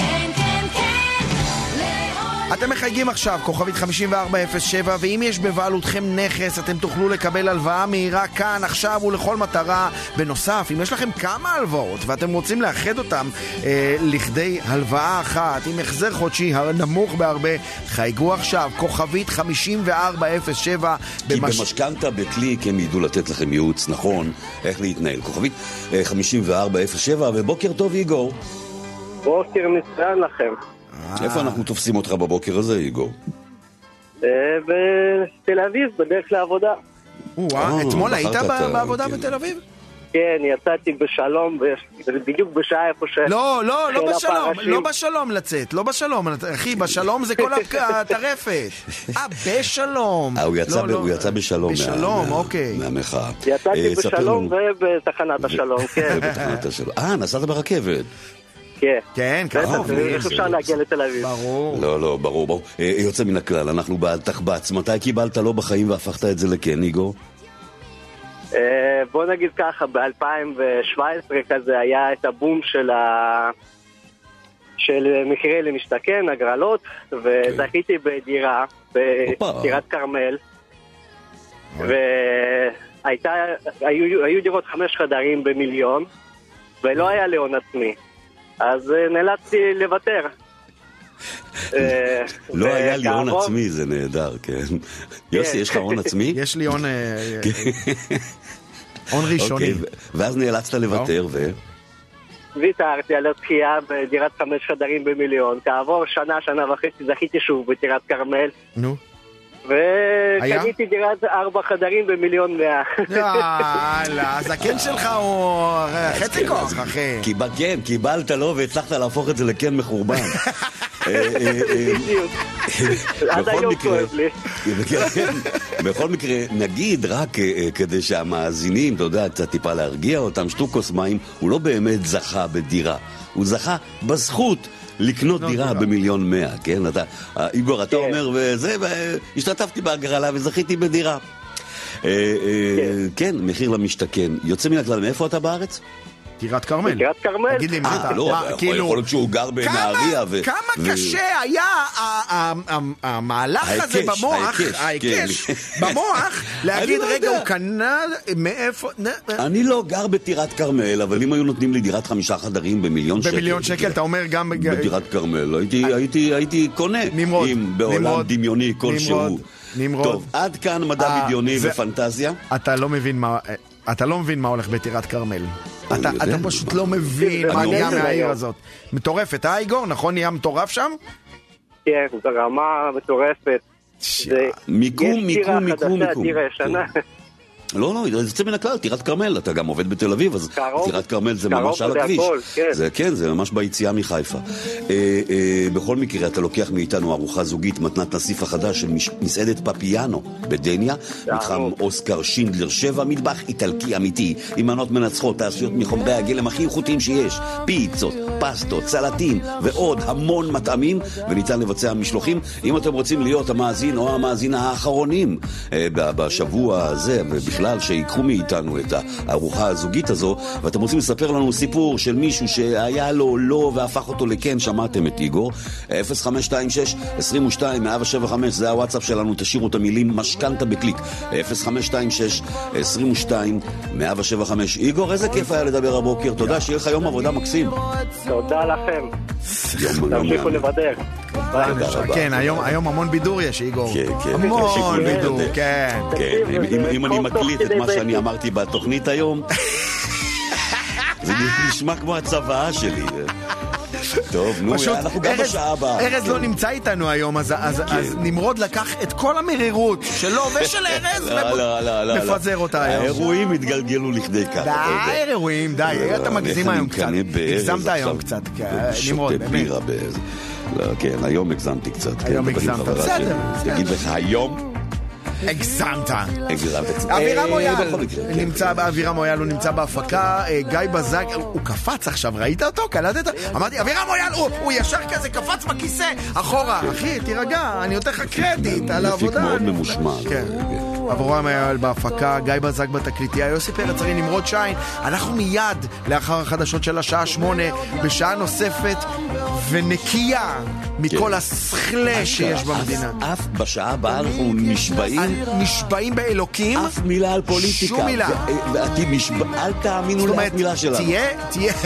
אתם מחייגים עכשיו, כוכבית 5407, ואם יש בבעלותכם נכס, אתם תוכלו לקבל הלוואה מהירה כאן, עכשיו ולכל מטרה. בנוסף, אם יש לכם כמה הלוואות ואתם רוצים לאחד אותם אה, לכדי הלוואה אחת, עם החזר חודשי הנמוך בהרבה, חייגו עכשיו, כוכבית 5407. כי במש- במשכנתה בקליק הם ידעו לתת לכם ייעוץ נכון איך להתנהל. כוכבית אה, 5407, ובוקר טוב איגור. בוקר מצוין לכם. איפה אנחנו תופסים אותך בבוקר הזה, איגור? אה, בתל אביב, בדרך לעבודה. או-אה, אה, אתמול היית בעבודה כן. בתל אביב? כן, יצאתי בשלום, ב- בדיוק בשעה איפה ש... לא, לא, לא בשלום. לא בשלום לצאת, לא בשלום, אחי, בשלום זה כל הטרפת. אה, בשלום. אה, הוא יצא, לא, ב- לא. הוא יצא בשלום. בשלום, אוקיי. מהמחאה. יצאתי אה, בשלום לנו. ובתחנת השלום, כן. אה, נסעת ברכבת. כן. כן, קרוב. איך אפשר להגיע לתל אביב? ברור. לא, לא, ברור, ברור. אה, יוצא מן הכלל, אנחנו בעד תחבץ. מתי קיבלת לא בחיים והפכת את זה לכן, איגור? אה, בוא נגיד ככה, ב-2017 כזה היה את הבום של ה... של מחירי למשתכן, הגרלות, וזכיתי בדירה, הופה. בדירת כרמל, והייתה, היו, היו דירות חמש חדרים במיליון, ולא היה לי הון עצמי, אז אה, נאלצתי לוותר. אה, לא היה לי הון עצמי, זה נהדר, כן. יוסי, יש לך הון עצמי? יש לי הון... אה, אה, הון ראשוני. אוקיי, ואז נאלצת לוותר, ו... ויתרתי על הזכייה בדירת חמש חדרים במיליון. כעבור שנה, שנה וחצי זכיתי שוב בטירת כרמל, נו. וקניתי דירת ארבע חדרים במיליון מאה. יאללה, הזקן שלך הוא חצי כוח, אחי. כן, קיבלת לו והצלחת להפוך את זה לקן מחורבן. אה, אה, אה, בדיוק. עד היום כואב לי. כן, בכל מקרה, נגיד רק כדי שהמאזינים, אתה יודע, קצת טיפה להרגיע אותם, שתו כוס מים, הוא לא באמת זכה בדירה, הוא זכה בזכות. לקנות דירה במיליון מאה, כן? אתה, אה, איגור, אתה כן. אומר, וזה, והשתתפתי בהגרלה וזכיתי בדירה. אה, אה, כן, מחיר למשתכן. יוצא מן הכלל, מאיפה אתה בארץ? טירת כרמל. טירת כרמל. תגיד לי, מה אה, אתה... לא, מה, יכול- כאילו, יכול להיות שהוא גר בנהריה. ו- כמה קשה היה המהלך הזה במוח, ההיקש, כן. במוח, להגיד, לא רגע. הוא קנה מאיפה... אני לא גר בטירת כרמל, אבל אם היו נותנים לי דירת חמישה חדרים במיליון שקל... במיליון שקל, אתה אומר גם... בדירת כרמל, הייתי, הייתי, קונה. נמרוד, אם בעולם דמיוני כלשהו. נמרוד. טוב, עד כאן מדע אה, בדיוני ופנטזיה. אתה לא מבין מה... אתה לא מבין מה הולך בטירת כרמל. אתה. אתה פשוט לא מבין מה נהיה מהעיר. הזאת. מטורפת, אה איגור? נכון נהיה מטורף שם? כן, זו רמה מטורפת. מיקום, מיקום, מיקום, מיקום. לא, לא, זה יוצא מן הכלל, טירת כרמל, אתה גם עובד בתל אביב, אז טירת כרמל זה ממש על הכביש. הכל, כן. זה כן, זה ממש ביציאה מחיפה. אה, אה, בכל מקרה, אתה לוקח מאיתנו ארוחה זוגית, מתנת נסיף החדש של מסעדת פפיאנו בדניה, מתחם אוסקר שינדלר 7, מטבח איטלקי אמיתי, עם מנות מנצחות, תעשיות מחומרי הגלם הכי איכותיים שיש, פיצות, פסטות, סלטים ועוד המון מטעמים, וניתן לבצע משלוחים. אם אתם רוצים להיות המאזין או המאזינה האחרונים אה, בשבוע הזה, ובכלל שיקחו מאיתנו את הארוחה הזוגית הזו, ואתם רוצים לספר לנו סיפור של מישהו שהיה לו לא והפך אותו לכן, שמעתם את איגור, 0526 22 175 זה הוואטסאפ שלנו, תשאירו את המילים משכנתה בקליק, 0526 22 175 איגור, איזה כיף היה לדבר הבוקר, תודה, שיהיה לך יום עבודה מקסים. תודה לכם. תמשיכו. לבדר. רבה. כן, היום המון בידור יש, איגור. כן, כן. המון תמשיכו בידור. כן. כן, אם- אני מקליט את מה שאני. אמרתי בתוכנית היום, זה נשמע כמו הצוואה שלי. טוב, נו, פשוט, אנחנו גם בשעה הבאה. ארז לא כן. נמצא איתנו היום, אז- נמרוד לקח את כל המרירות שלו ושל ארז, לא, לא, לא, לא. מפזר אותה היום. האירועים התגלגלו לכדי כך. די, אירועים, די, אתה מגזים היום קצת. הגזמת היום קצת, כן, נמרוד, באמת. לא, כן, היום הגזמתי קצת. כן, היום הגזמת, בסדר. תגיד לך, היום... הגזמת. הגזמת. אבירם אה, מויאל, כן. נמצא, אבירם מויאל הוא נמצא בהפקה, אה, גיא בזק, הוא קפץ עכשיו, ראית אותו? קלטת? אמרתי, אבירם מויאל, הוא- ישר כזה קפץ בכיסא, אחורה. אחי, תירגע, אני נותן לך קרדיט על מפיק העבודה. מאוד אני- ממושמע. כן. אברהם מויאל בהפקה, גיא בזק בתקליטייה, יוסי פרץ, הרי נמרוד שיין. אנחנו מיד לאחר החדשות של השעה שמונה, בשעה נוספת ונקייה מכל כן. הסכלה שיש במדינה. אף- בשעה הבאה אנחנו נשבעים, נשבעים באלוקים. אף מילה על פוליטיקה. שום מילה. ו- ואתי נשבע- אל תאמינו לאף מילה שלנו. תהיה, תהיה,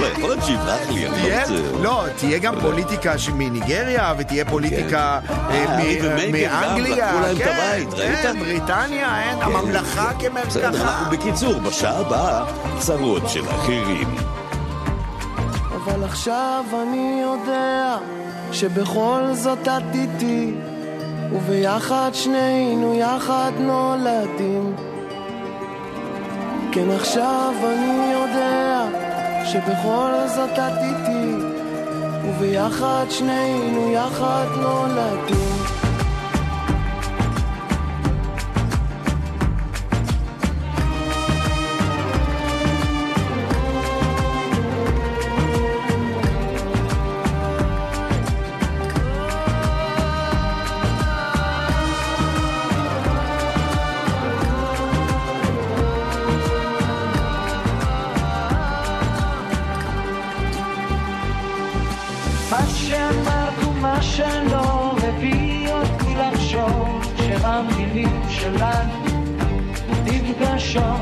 לא, יכול להיות שיברח לי, אני לא רוצה. לא, תהיה גם פוליטיקה מניגריה, ותהיה פוליטיקה אה, אה, גם מאנגליה, לקחו להם את כן, הבית, ראית? כן, בריטניה, אין, הממלכה בסדר, כמרקחה. אנחנו בקיצור, בשעה הבאה, צרות של אחרים. אבל עכשיו אני יודע שבכל זאת את איתי וביחד שנינו יחד נולדים כן עכשיו אני יודע שבכל זאת את איתי וביחד שנינו יחד נולדים שהמילים שלנו נפגשות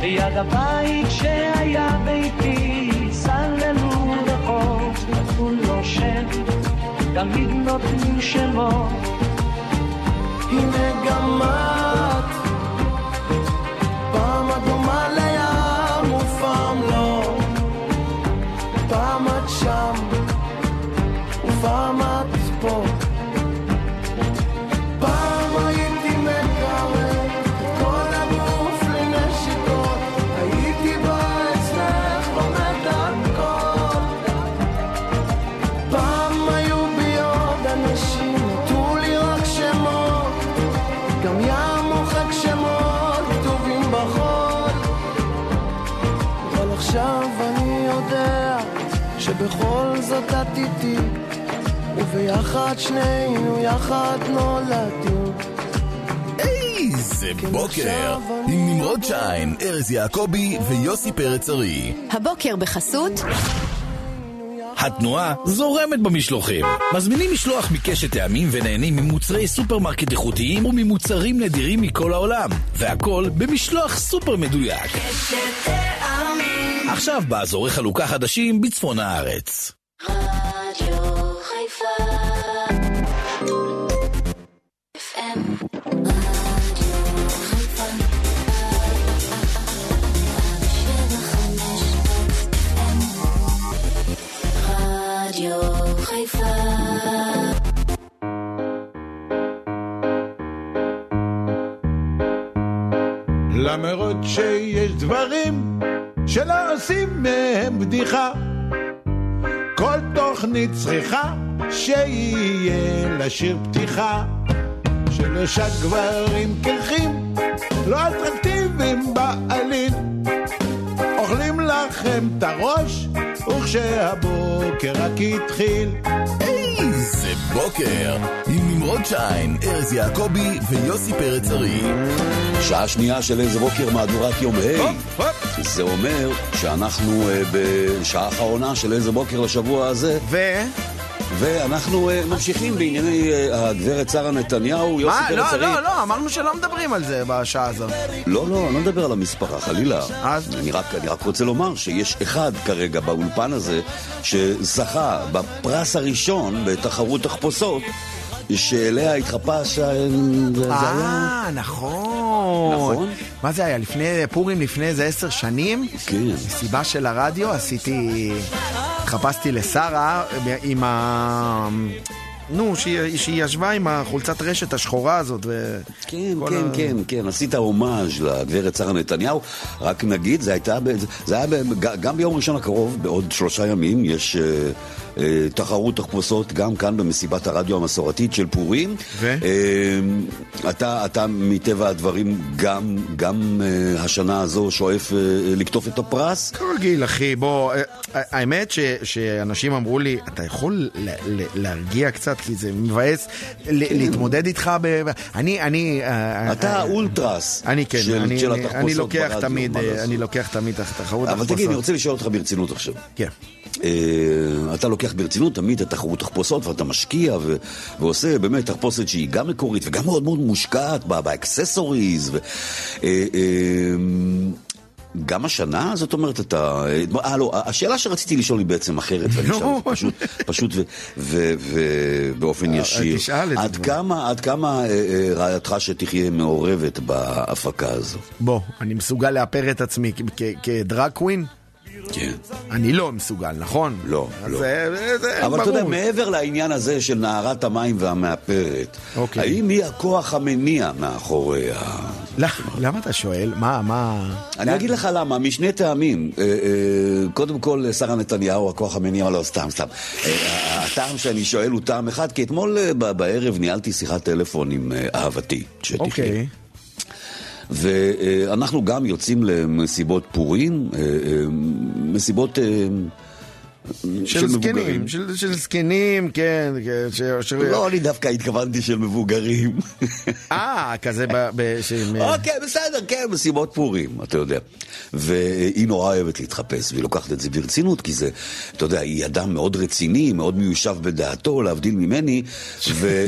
ליד הבית שהיה ביתי סללו רחוב נתנו לו שם תמיד נותנים שמות. הנה גם וביחד שנינו יחד נולדים איזה בוקר! עם נמרוד שיין, ארז יעקבי ויוסי פרץ ארי. הבוקר בחסות התנועה זורמת במשלוחים. מזמינים משלוח מקשת טעמים ונהנים ממוצרי סופרמרקט איכותיים וממוצרים נדירים מכל העולם. והכל במשלוח סופר מדויק. עכשיו באזורי חלוקה חדשים בצפון הארץ. למרות שיש דברים שלא עושים מהם בדיחה. כל תוכנית צריכה שיהיה לה שיר פתיחה. שלושה גברים קרחים, לא אטרקטיביים בעליל. אוכלים לכם את הראש, וכשהבוקר רק התחיל. איזה בוקר! עם נמרוד שיין, ארז יעקבי ויוסי פרץ ארי. שעה שנייה של איזה בוקר מהדורת יום ה' זה אומר שאנחנו אה, בשעה האחרונה של איזה בוקר לשבוע הזה ו... ואנחנו אה, ממשיכים בענייני אה, הגברת שרה נתניהו, יוסי מה? פרץ לא. לא, לא, אמרנו שלא מדברים על זה בשעה הזאת. לא, לא, אני לא מדבר על המספרה, חלילה. אז? אני רק, אני רק רוצה לומר שיש אחד כרגע באולפן הזה שזכה בפרס הראשון בתחרות תחפושות שאליה התחפש... אה, זה זה היה... אה, נכון. נכון. מה זה היה? לפני פורים, לפני איזה עשר שנים? כן. מסיבה של הרדיו, עשיתי... התחפשתי לשרה עם ה... נו, שהיא שהיא ישבה עם החולצת רשת השחורה הזאת. ו... כן, כן, ה- כן, כן, עשית הומאז' לגברת שרה נתניהו. רק נגיד, זה, הייתה, זה היה גם ביום ראשון הקרוב, בעוד שלושה ימים, יש אה, אה, תחרות תחפושות גם כאן במסיבת הרדיו המסורתית של פורים. ו? אה, אתה, אתה מטבע הדברים גם, גם השנה הזו שואף לקטוף את הפרס. כרגיל, אחי, בוא, האמת ש, שאנשים אמרו לי, אתה יכול להרגיע קצת, כי זה מבאס ל, להתמודד איתך. אני, אני... אה, אתה אה, האולטרס אני כן, אני, לוקח תמיד, אה? אני לוקח תמיד את התחרות אבל. תגיד, אני רוצה לשאול אותך ברצינות עכשיו. כן. אה, אתה לוקח ברצינות תמיד את תחרות תחפושות ואתה משקיע ו- ועושה באמת תחפושת שהיא גם מקורית וגם מאוד מאוד מושקעת באקססוריז. ו- אה, אה, גם השנה, זאת אומרת, אתה... אה, לא, השאלה שרציתי לשאול היא בעצם אחרת, ואני אשאל פשוט, פשוט ובאופן אה, ישיר. תשאל את זה עד. כמה, אה, אה, רעייתך שתחיה מעורבת בהפקה הזו? בוא, אני מסוגל לאפר את עצמי כדרג קווין? כן. אני לא מסוגל, נכון? לא, לא. זה, זה אבל אתה יודע, ברור. מעבר לעניין הזה של נערת המים והמאפרת, אוקיי. האם היא הכוח המניע מאחורי ה... למה אתה שואל? מה, מה... אני אגיד לך למה, משני טעמים. אה, אה, קודם כל, שרה נתניהו, הכוח המניע, לא, סתם, סתם. אה, הטעם שאני שואל הוא טעם אחד, כי אתמול בערב ניהלתי שיחת טלפון עם אה, אהבתי, שתחיה. אוקיי. ואנחנו גם יוצאים למסיבות פורים, מסיבות... אה, של זקנים. של, של זקנים, כן, כן, ש... ש... לא, אני דווקא התכוונתי של מבוגרים. אה, כזה ב... ב... ש... אוקיי, בסדר, כן, מסיבות פורים, אתה יודע. והיא נורא אוהבת להתחפש, והיא לוקחת את זה ברצינות, כי זה, אתה יודע, היא אדם מאוד רציני, מאוד מיושב בדעתו, להבדיל ממני, ו,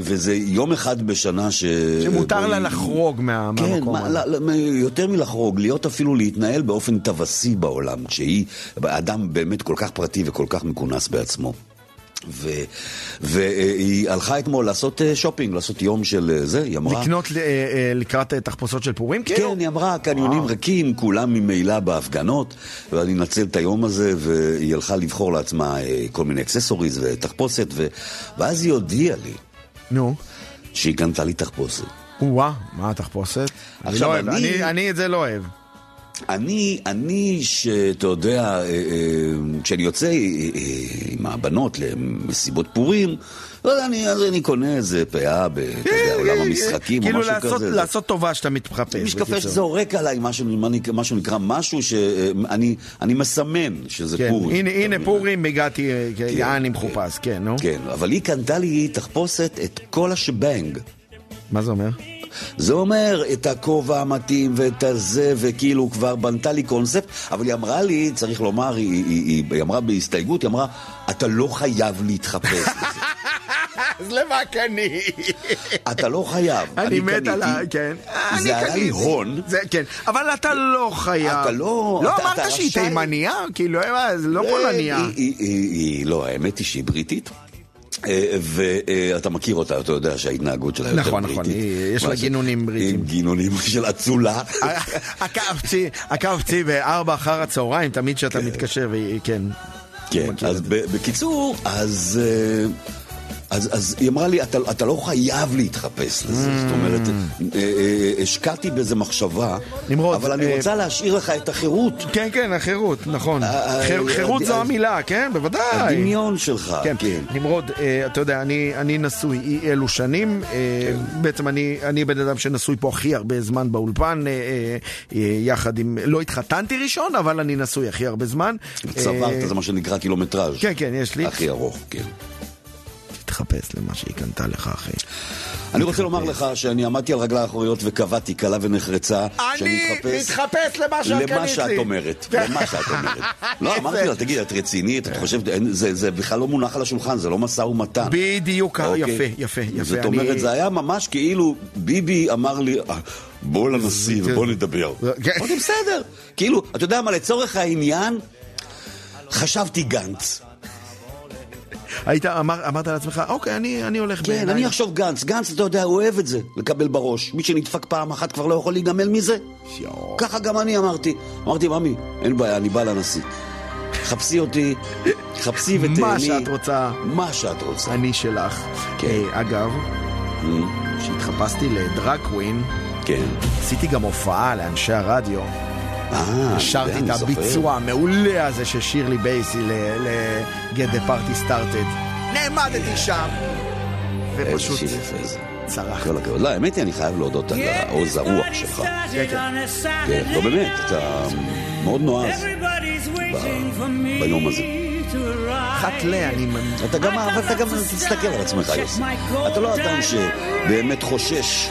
וזה יום אחד בשנה ש... שמותר לה היא- לחרוג מה... כן, מהמקום מה, הזה. לא, יותר מלחרוג, להיות אפילו להתנהל באופן טווסי בעולם, כשהיא אדם באמת כל כך פרטי וכל כך מכונס בעצמו. ו- והיא הלכה אתמול לעשות אה, שופינג, לעשות יום של אה, זה, היא אמרה... לקנות ל- אה, אה, לקראת אה, תחפושות של פורים? כאילו? כן, היא אמרה, הקניונים ריקים, כולם ממילא בהפגנות, ואני אנצל את היום הזה, והיא הלכה לבחור לעצמה אה, כל מיני accessories ותחפושת, ו... ואז היא הודיעה לי נו. שהיא קנתה לי תחפושת. וואה, מה התחפושת? אני עכשיו, לא אני- אני- אני את זה לא אוהב. אני, אני, שאתה יודע, אה, אה, כשאני יוצא אה, עם הבנות למסיבות פורים, לא יודע, אני, אז אני קונה איזה פאה בעולם המשחקים או כאילו משהו כזה. לעשות טובה שאתה מתחפש. משקפה. שזורק עליי משהו, נקרא- משהו שאני אני מסמן שזה כן, פורים. הנה? פורים, הגעתי, אה, כן, מחופש, כן, נו. כן, אבל היא קנתה לי תחפושת את כל השבנג. מה זה אומר? זה אומר את הכובע המתאים ואת הזה, וכאילו כבר בנתה לי קונספט, אבל היא אמרה לי, צריך לומר, היא, היא, היא, היא אמרה בהסתייגות, היא אמרה, אתה לא חייב להתחפש לזה. אז למה קני? אתה לא חייב. אני מת על ה... כן. זה עלה לי. הון. זה, כן, אבל אתה לא חייב. אתה לא- לא אמרת שהיא. תימניה? כאילו, אה, לא פולניה. היא, היא, היא, היא, לא, האמת היא שהיא בריטית. אה, ואתה מכיר אותה, אתה יודע שההתנהגות שלה יותר נכון, בריטית. נכון, היא- יש לה גינונים בריטיים. עם גינונים של אצולה. עקבתי, עקבתי בארבע אחר הצהריים, תמיד כשאתה מתקשר, והיא- כן. כן, אז בקיצור, אז... אז, אז היא אמרה לי, אתה, אתה לא חייב להתחפש לזה. זאת אומרת, אה, אה, השקעתי בזה מחשבה, נמרוד, אבל אני אה, רוצה להשאיר לך את החירות. כן, כן, החירות, נכון. חיר- חירות זו המילה, כן, בוודאי. הדמיון שלך, כן, כן. נמרוד, אתה יודע, אני, אני נשוי אי אלו שנים, כן. בעצם אני, אני בן אדם שנשוי פה הכי הרבה זמן באולפן, יחד עם, לא התחתנתי ראשון, אבל אני נשוי הכי הרבה זמן. צברת, זה מה שנקרא קילומטראז'. כן, כן, יש לי. הכי ארוך, כן. תתחפש למה שהיא קנתה לך, אחי. אני רוצה לומר לך שאני עמדתי על רגלי האחוריות וקבעתי קלה ונחרצה שאני אני אתחפש מתחפש למה שאת קנית לי. למה שאת אומרת, למה שאת אומרת. לא. אמרתי לה, תגיד, את רצינית? את חושבת, זה זה בכלל לא מונח על השולחן, זה לא משא ומתן. בדיוק, אוקיי? יפה, יפה, יפה. זאת אומרת, זה היה ממש כאילו ביבי אמר לי, "אה, בוא לנשיא ובוא נדבר. אמרתי, בסדר. כאילו, אתה יודע מה, לצורך העניין, חשבתי גנץ. היית, אמר, אמרת לעצמך, אוקיי, אני, אני הולך כן, בעיניים." אני אחשוב גנץ. גנץ, אתה יודע, הוא אוהב את זה, לקבל בראש. מי שנדפק פעם אחת כבר לא יכול להיגמל מזה. ככה גם אני אמרתי. אמרתי, ממי, אין בעיה, אני בא לנשיא. חפשי אותי, חפשי ותהני. מה שאת רוצה. מה שאת רוצה. אני שלך. כן. אה, אגב, כשהתחפשתי לדרג קווין, כן. עשיתי גם הופעה לאנשי הרדיו. אה, שרתי את. הביצוע המעולה הזה של שירלי בייסי ל-Get the Party Started. נעמדתי שם, ופשוט שיר יפה זה. צרח. כל הכבוד. לא, האמת היא, אני חייב להודות על העוז הרוח שלך. כן, כן. כן, לא באמת, אתה מאוד נועז ביום הזה. חת לה, אני... אתה גם, אבל אתה גם תסתכל על עצמך, יוסי. אתה לא אדם שבאמת חושש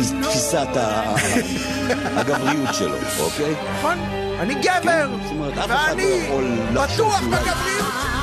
מתפיסת הגבריות שלו, אוקיי? נכון, אני גבר, לא ואני לחשוב בטוח בגבריות. My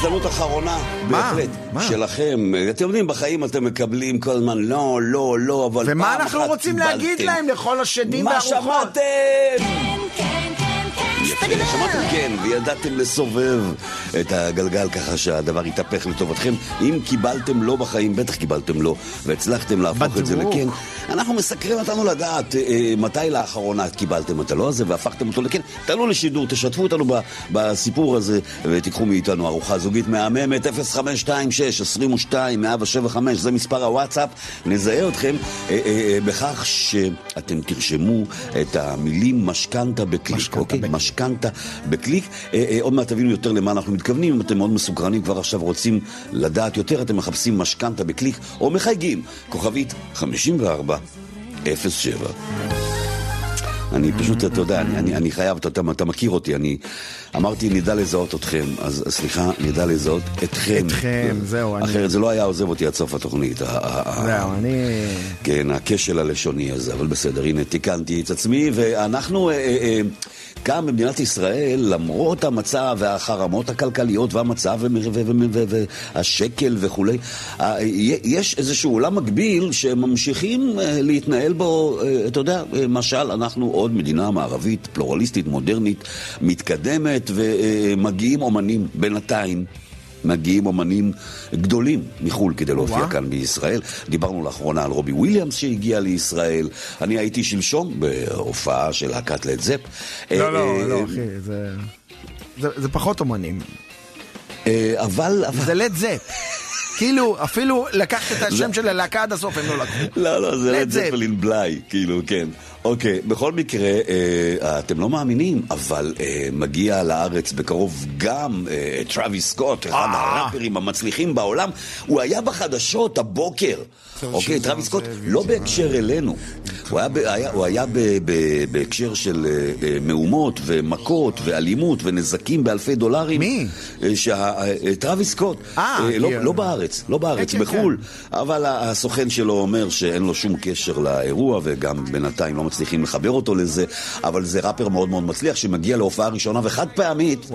הזדמנות אחרונה. מה? בהחלט. מה? שלכם. אתם יודעים, בחיים אתם מקבלים כל הזמן לא, לא, לא, אבל פעם ומה אחת אנחנו רוצים להגיד קיבלתם. להם לכל השדים מה והרוחות? שמעתם? יפה, שמעתם כן, וידעתם לסובב את הגלגל ככה שהדבר יתהפך לטובתכם. אם קיבלתם לא בחיים, בטח קיבלתם לא, והצלחתם להפוך את זה בדיוק. לכן. אנחנו מסקרים אותנו לדעת אה, אה, מתי לאחרונה קיבלתם את הלא הזה והפכתם אותו לכן. תעלו לשידור, תשתפו אותנו ב- בסיפור הזה ותיקחו מאיתנו ארוחה זוגית מהממת 0526 22 175 זה מספר הוואטסאפ. נזהה אתכם אה, אה, אה, בכך שאתם תרשמו את המילים משכנתה בקליק, משכנתה אוקיי? בקליק. משכנתה בקליק. אה, אה, עוד מעט תבינו יותר למה אנחנו מתכוונים. אם אתם מאוד מסוקרנים כבר עכשיו רוצים לדעת יותר, אתם מחפשים משכנתה בקליק או מחייגים, כוכבית 54 07. אני פשוט, אתה יודע, אני, אני, אני חייב, אתה, אתה, מכיר אותי, אני אמרתי, נדע לזהות אתכם, אז סליחה, נדע לזהות אתכם. אתכם, זהו, אני- אחרת זה לא היה עוזב אותי עד סוף התוכנית. ה- ה- ה- זהו, אני... כן, הכשל הלשוני הזה, אבל בסדר, הנה, תיקנתי את עצמי, ואנחנו אה, אה, אה, כאן במדינת ישראל, למרות המצב והחרמות הכלכליות והמצב והשקל וכולי, אה, יש איזשהו עולם מקביל שממשיכים אה, להתנהל בו, אה, אתה יודע, אה, משל אנחנו עוד מדינה מערבית, פלורליסטית, מודרנית, מתקדמת, ומגיעים אומנים בינתיים. מגיעים אומנים גדולים מחו"ל כדי להופיע וואה. כאן בישראל. דיברנו לאחרונה על רובי וויליאמס שהגיע לישראל. אני הייתי שלשום בהופעה של להקת לד זפ. לא, אה, לא, אה, לא, אחי, זה... זה- זה פחות אומנים. אה, אבל... אבל- זה לד זפ. כאילו, אפילו לקחת את השם של הלהקה עד הסוף, הם לא לקחו. לא, לא, זה לד זפ. זפלין בלאי, כאילו, כן. אוקיי, בכל מקרה, אה, אתם לא מאמינים, אבל אה, מגיע לארץ בקרוב גם אה, טראביס סקוט, אחד הראפרים המצליחים בעולם. הוא היה בחדשות הבוקר. אוקיי, טראביס סקוט, לא בהקשר אלינו. הוא היה בהקשר של אה, אה, מהומות ומכות ואלימות ונזקים באלפי דולרים. מי? סקוט. אה, אה, לא- כי- לא בארץ, לא בארץ, כן, כן, בחו"ל. אבל הסוכן שלו אומר שאין לו שום קשר לאירוע, וגם בינתיים לא מצליחים לחבר אותו לזה, אבל זה ראפר מאוד מאוד מצליח, שמגיע להופעה ראשונה וחד פעמית.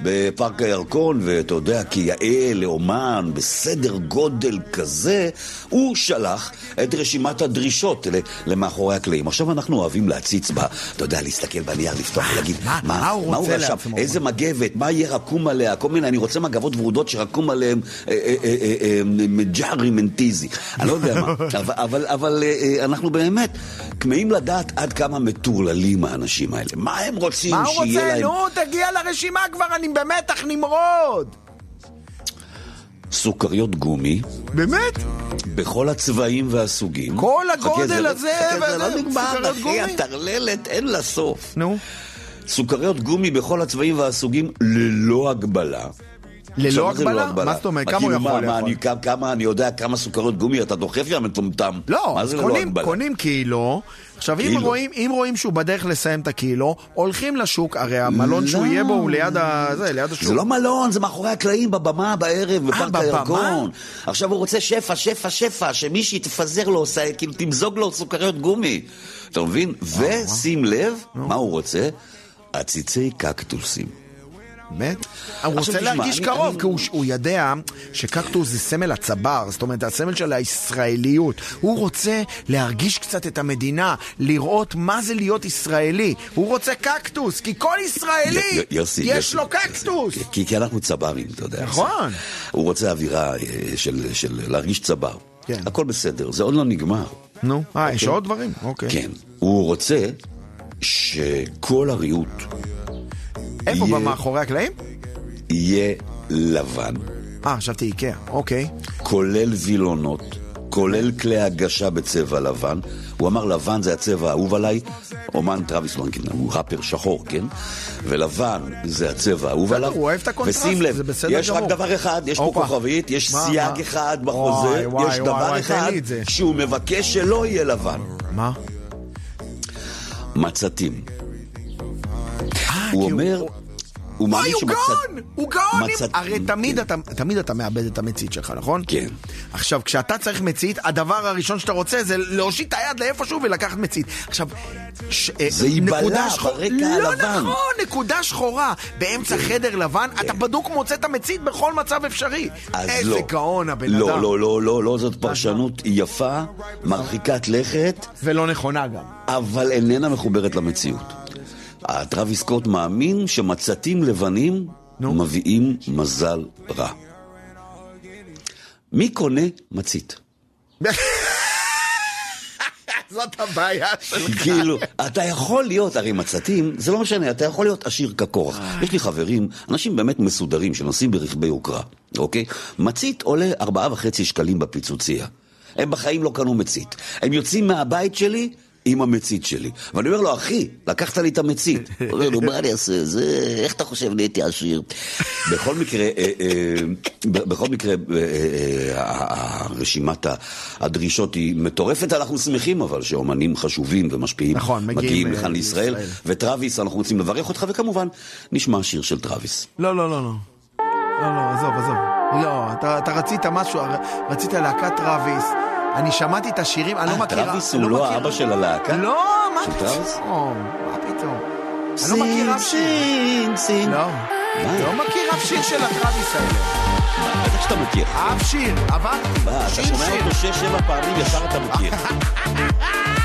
בפארק הירקון, ואתה יודע, כיאה לאומן, בסדר גודל כזה, הוא שלח את רשימת הדרישות למאחורי הקלעים. עכשיו אנחנו אוהבים להציץ בה, אתה יודע, להסתכל בנייר, לפתוח ולהגיד, מה- מה הוא רוצה לעצמו? איזה מגבת, מה יהיה רקום עליה, כל מיני, אני רוצה מגבות ורודות שרקום עליהם אה, אה, אה, אה, אה, מג'הרי מנטיזי, אני לא יודע מה, אבל, אה, אה, אנחנו באמת כמהים לדעת עד כמה מטורללים האנשים האלה, מה הם רוצים מה הוא שיהיה רוצה? להם נו, תגיע לרשימה כבר, אני במתח נמרוד. סוכריות גומי, באמת? בכל הצבעים והסוגים. כל הגודל לא- הזה, זה וזה, לא נגמר, אחי? הטרללת אין לה סוף. נו. סוכריות גומי בכל הצבעים והסוגים ללא הגבלה. ללא הגבלה? מה זאת אומרת? כמה הוא כאילו, יכול לאכול? אני, כמה- אני יודע כמה סוכריות גומי אתה דוחף יא מטומטם. לא, מה אז קונים? קונים קילו. עכשיו, אם. רואים, אם רואים שהוא בדרך לסיים את הקילו, הולכים לשוק, הרי המלון שהוא יהיה בו הוא ליד ה... זה, ליד השוק. זה לא מלון, זה מאחורי הקלעים, בבמה, בערב, בפארק בבמה? הירקון. עכשיו הוא רוצה שפע, שפע, שפע, שמישהי תפזר לו, כאילו תמזוג לו סוכריות גומי. אתה מבין? ושים לב, מה הוא רוצה? עציצי קקטוסים. באמת? הוא רוצה להרגיש אני- קרוב, אני- כי הוא- הוא יודע שקקטוס זה סמל הצבר, זאת אומרת, הסמל של הישראליות. הוא רוצה להרגיש קצת את המדינה, לראות מה זה להיות ישראלי. הוא רוצה קקטוס, כי כל ישראלי י- י- יוסי, יש יוסי, לו קקטוס. כי, כי אנחנו צברים, אתה יודע. נכון. הוא רוצה אווירה אה, של, של להרגיש צבר. כן. הכל בסדר, זה עוד לא נגמר. נו, אה, יש אוקיי. עוד דברים? אוקיי. כן. הוא רוצה שכל הריהוט איפה, יהיה- במאחורי הקלעים? יהיה לבן, אה, חשבתי איקאה, אוקיי. כולל וילונות, כולל כלי הגשה בצבע לבן. הוא אמר לבן זה הצבע האהוב עליי, אומן טרוויס ברנקין, הוא ראפר שחור, כן? ולבן זה הצבע האהוב עליו. הוא אוהב את הקונטרסט, ושים לב, יש רק. דבר אחד, יש פה. כוכבית, יש סייג? אחד בחוזה, יש דבר אחד. שהוא מבקש שלא יהיה לבן. מה? מציתים. אה, הוא אומר, הוא מאמין הוא שמצת... גאון! הוא גאון! מצת- הרי תמיד אתה, תמיד אתה מאבד את המצית שלך, נכון? כן. עכשיו, כשאתה צריך מצית, הדבר הראשון שאתה רוצה זה להושיט את היד לאיפשהו ולקחת מצית. עכשיו, ש... אה, זה ייבלע נקודה שחור- ברקע לא הלבן. כן. נכון, נקודה שחורה. באמצע חדר לבן, אתה בדוק מוצא את המצית בכל מצב אפשרי. אז איזה לא. גאון הבן לא, אדם. לא, לא, לא, לא, זאת פרשנות יפה, מרחיקת לכת, ולא נכונה גם. אבל איננה מחוברת למציאות. הטרוויס סקוט מאמין שמצתים לבנים מביאים מזל רע. מי קונה מצית? זאת הבעיה שלך. כאילו, אתה יכול להיות, הרי מצתים, זה לא משנה, אתה יכול להיות עשיר כקורח. יש לי חברים, אנשים באמת מסודרים, שנוסעים ברכבי יוקרה, אוקיי? מצית עולה ארבעה וחצי שקלים בפיצוצייה. הם בחיים לא קנו מצית. הם יוצאים מהבית שלי עם המצית שלי. ואני אומר לו, אחי, לקחת לי את המצית. הוא אומר, נו, מה אני אעשה? זה... איך אתה חושב נהייתי עשיר? בכל מקרה, אה, אה, בכל מקרה, אה, רשימת הדרישות היא מטורפת. אנחנו שמחים אבל שאומנים חשובים ומשפיעים נכון, מגיעים, לכאן לישראל. וטרוויס, אנחנו רוצים לברך אותך, וכמובן, נשמע שיר של טרוויס. לא, לא, לא, לא. לא, לא, עזוב, עזוב. לא, אתה, אתה רצית משהו, רצית להקת טראביס. אני שמעתי את השירים, אני לא אה, מכירה. טרוויס אני הוא לא. האבא של הלהקה? לא, מה? פתאום? מה פתאום? אני לא מכיר אף שיר. לא. לא מכיר אף שיר של הטראביס האלה. בטח שאתה מכיר. אף שיר, עברתי. מה, אתה שומע. אותו שש-שבע פעמים, ישר אתה מכיר.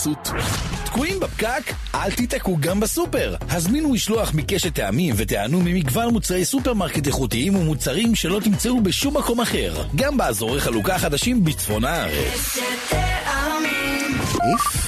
בחסות תקועים בפקק? אל תיתקעו גם בסופר. הזמינו משלוח מקשת טעמים ותיהנו ממגוון מוצרי סופרמרקט איכותיים ומוצרים שלא תמצאו בשום מקום אחר. גם באזורי חלוקה חדשים בצפון הארץ. איף.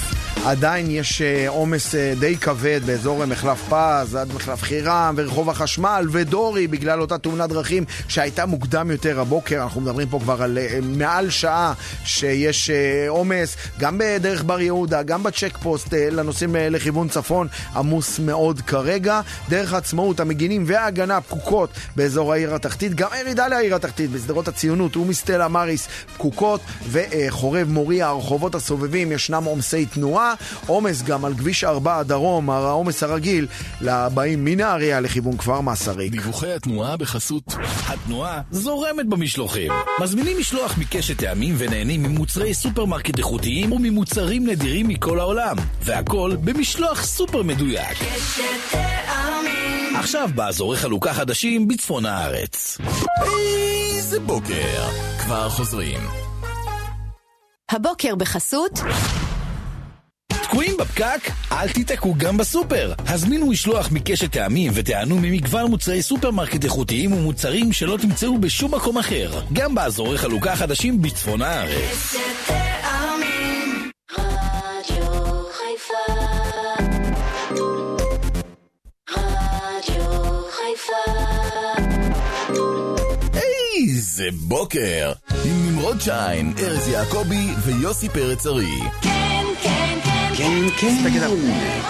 עדיין יש אה, עומס אה, די כבד באזור מחלף פז, עד מחלף חירם ורחוב החשמל ודורי בגלל אותה תאונת דרכים שהייתה מוקדם יותר הבוקר. אנחנו מדברים פה כבר על אה, מעל שעה שיש עומס, גם בדרך בר יהודה, גם בצ'ק פוסט לנוסעים לכיוון צפון, עמוס מאוד כרגע. דרך העצמאות, המגינים וההגנה פקוקות באזור העיר התחתית, גם הירידה לעיר התחתית בשדרות הציונות ומסטלה מריס פקוקות וחורב מוריה, הרחובות הסובבים, ישנם עומסי תנועה. עומס גם על כביש 4 הדרום, העומס הרגיל לבאים מנהריה לכיוון כפר מסריק. דיווחי התנועה בחסות התנועה זורמת במשלוחים. מזמינים משלוח מקשת טעמים ונהנים ממוצרי סופרמרקט איכותיים וממוצרים נדירים מכל העולם. והכל במשלוח סופר מדויק. עכשיו באזורי חלוקה חדשים בצפון הארץ. איזה בוקר. כבר חוזרים. הבוקר בחסות תקועים בפקק? אל תיתקעו גם בסופר. הזמינו משלוח מקשת טעמים ותיהנו ממגוון מוצרי סופרמרקט איכותיים ומוצרים שלא תמצאו בשום מקום אחר. גם באזורי חלוקה חדשים בצפון הארץ. איזה בוקר! עם נמרוד שיין, ארז יעקבי ויוסי פרץ ארי. כן, כן, כן,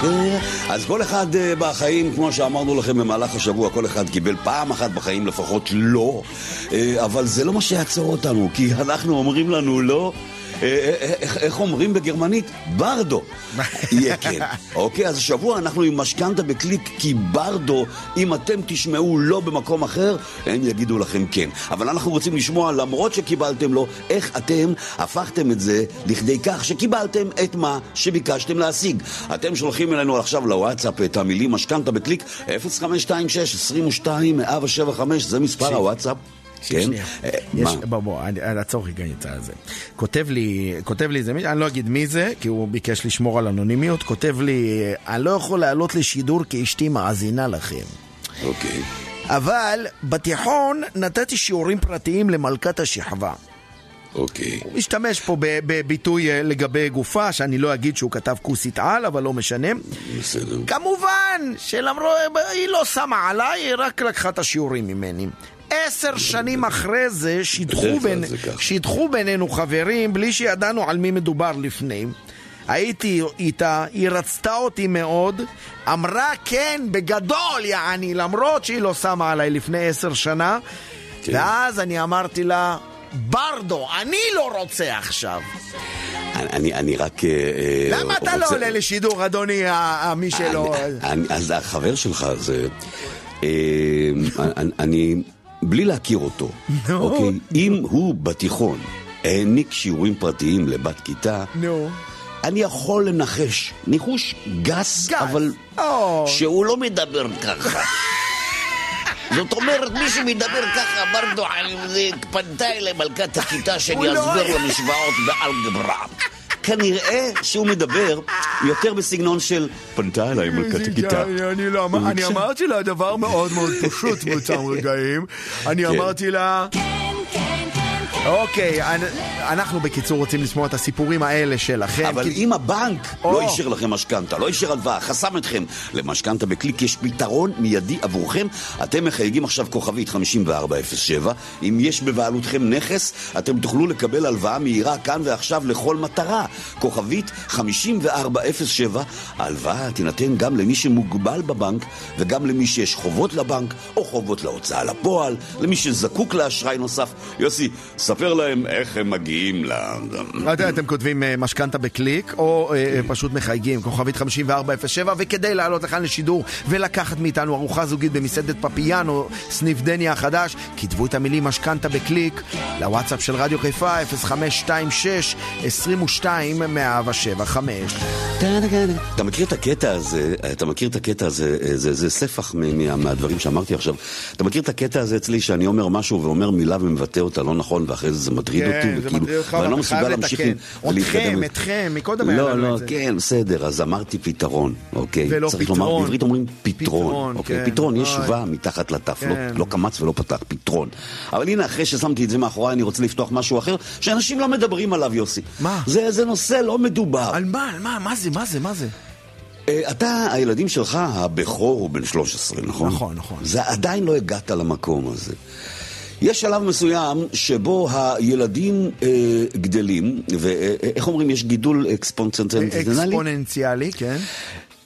כן, אז כל אחד אה, בחיים, כמו שאמרנו לכם במהלך השבוע, כל אחד קיבל פעם אחת בחיים לפחות לא. אה, אבל זה לא מה שיעצור אותנו, כי אנחנו אומרים לנו לא. אה, אה, איך- איך אומרים בגרמנית? ברדו. יהיה כן. אוקיי, אז השבוע אנחנו עם משכנתה בקליק, כי ברדו, אם אתם תשמעו לא במקום אחר, הם יגידו לכם כן. אבל אנחנו רוצים לשמוע, למרות שקיבלתם לא, איך אתם הפכתם את זה לכדי כך שקיבלתם את מה שביקשתם להשיג. אתם שולחים אלינו עכשיו לוואטסאפ את המילים משכנתה בקליק 0526 22 175, זה מספר. הוואטסאפ. כן? שנייה. אה, יש? בוא, בוא, אעצור רגע את זה. כותב לי, כותב לי מישהו, אני לא אגיד מי זה, כי הוא ביקש לשמור על אנונימיות, כותב לי, אני לא יכול לעלות לשידור כי אשתי מאזינה לכם. אוקיי. אבל בתיכון נתתי שיעורים פרטיים למלכת השכבה. אוקיי. הוא משתמש פה בביטוי אה, לגבי גופה, שאני לא אגיד שהוא כתב כוסית על, אבל לא משנה. בסדר. כמובן שלמרות, היא לא שמה עליי, היא רק לקחה את השיעורים ממני. עשר שנים אחרי זה שידחו, בין, זה. שידחו בינינו חברים בלי שידענו על מי מדובר לפני. הייתי איתה, היא רצתה אותי מאוד, אמרה כן בגדול, יעני, למרות שהיא לא שמה עליי לפני עשר שנה, כן. ואז אני אמרתי לה, ברדו, אני לא רוצה עכשיו. אני, אני, אני רק... אה, אה, למה אתה לא רוצה- עולה לשידור, אדוני, מי שלא... אני, אני, אז החבר שלך זה... אה, אני... בלי להכיר אותו, נו. אוקיי? אם הוא בתיכון העניק שיעורים פרטיים לבת כיתה, נו. אני יכול לנחש, ניחוש גס, גס. אבל או. שהוא לא מדבר ככה. זאת אומרת, מי שמדבר ככה, ברדו, פנתה אליי מלכת הכיתה שאני לא- אסביר לו משוואות באלגברה. כנראה שהוא מדבר יותר בסגנון של פנתה אליי מלכת הכיתה. אני לא אמרתי לה דבר מאוד מאוד פשוט באותם רגעים. אני כן. אמרתי לה... אוקיי, אנ- אנחנו בקיצור רוצים לשמוע את הסיפורים האלה שלכם. אבל כי- אם הבנק או. לא אישר לכם משכנתה, לא אישר הלוואה, חסם אתכם למשכנתה בקליק, יש פתרון מיידי עבורכם. אתם מחייגים עכשיו כוכבית 5407. אם יש בבעלותכם נכס, אתם תוכלו לקבל הלוואה מהירה כאן ועכשיו לכל מטרה. כוכבית 5407. ההלוואה תינתן גם למי שמוגבל בבנק וגם למי שיש חובות לבנק או חובות להוצאה לפועל, למי שזקוק לאשראי נוסף. יוסי, ספר להם איך הם מגיעים ל... אתם- אתם כותבים אה, משכנתה בקליק, או אה, פשוט מחייגים, כוכבית 5407, וכדי לעלות לכאן לשידור ולקחת מאיתנו ארוחה זוגית במסעדת פפיאנו, סניף דני החדש, כתבו את המילים משכנתה בקליק לוואטסאפ של רדיו חיפה, 0526 22 175. אתה מכיר את הקטע הזה, אתה מכיר את הקטע הזה, זה, זה ספח מהדברים שאמרתי עכשיו. אתה מכיר את הקטע הזה אצלי שאני אומר משהו ואומר מילה ומבטא אותה לא נכון ואחרי זה זה מטריד אותי, כן, זה וכאילו, ואני לא מסוגל להמשיך ולהתקדם. אתכם, אתכם, מקודם היה לא, לנו לא, את זה. כן, בסדר, אז אמרתי פתרון, אוקיי? ולא צריך. לומר, בעברית אומרים פתרון, אוקיי? כן, פתרון, יש. ו' מתחת לתף, לא- כן. לא קמץ ולא פתח, פתרון. אבל הנה, אחרי ששמתי את זה מאחוריי, אני רוצה לפתוח משהו אחר, שאנשים לא מדברים עליו, יוסי. מה? זה, זה נושא לא מדובר. על מה, על מה, מה זה, מה זה, מה זה? אה, אתה, הילדים שלך, הבכור הוא בן 13, נכון? נכון, נכון. זה עדיין לא הגעת למקום הזה. יש שלב מסוים שבו הילדים אה, גדלים, ואיך אומרים, יש גידול אקספונצנטנטלי, אקספוננציאלי, כן.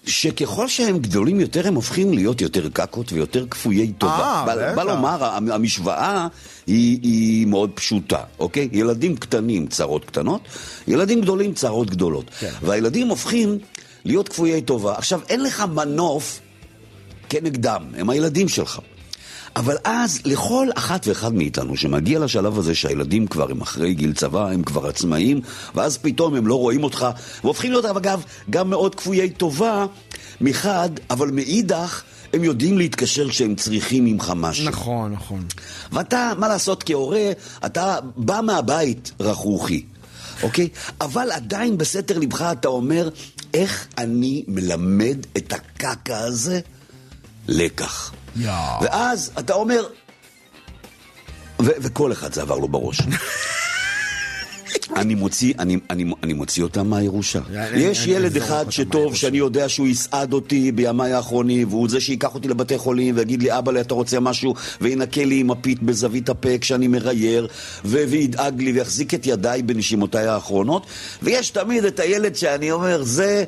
שככל שהם גדולים יותר, הם הופכים להיות יותר קקות ויותר כפויי טובה. אה, בא, בטח. בא לומר, המ- המשוואה היא, היא מאוד פשוטה, אוקיי? ילדים קטנים, צרות קטנות, ילדים גדולים, צרות גדולות. כן. והילדים הופכים להיות כפויי טובה. עכשיו, אין לך מנוף כנגדם, הם הילדים שלך. אבל אז לכל אחת ואחד מאיתנו שמגיע לשלב הזה שהילדים כבר הם אחרי גיל צבא, הם כבר עצמאים, ואז פתאום הם לא רואים אותך, והופכים להיות אגב גם מאוד כפויי טובה מחד, אבל מאידך הם יודעים להתקשר כשהם צריכים ממך משהו. נכון, נכון. ואתה, מה לעשות, כהורה, אתה בא מהבית רכרוכי, אוקיי? אבל עדיין בסתר לבך אתה אומר, איך אני מלמד את הקקה הזה לקח. ואז אתה אומר, ו- וכל אחד זה עבר לו בראש. אני מוציא, אני, אני, אני מוציא אותם מהירושה. אני- יש ילד אחד שטוב, שאני יודע שהוא יסעד אותי בימיי האחרונים, והוא זה שייקח אותי לבתי חולים ויגיד לי, אבא, אתה רוצה משהו? וינקה לי עם הפית בזווית הפה כשאני מרייר, וידאג לי ויחזיק את ידיי בנשימותיי האחרונות. ויש תמיד את הילד שאני אומר, זה,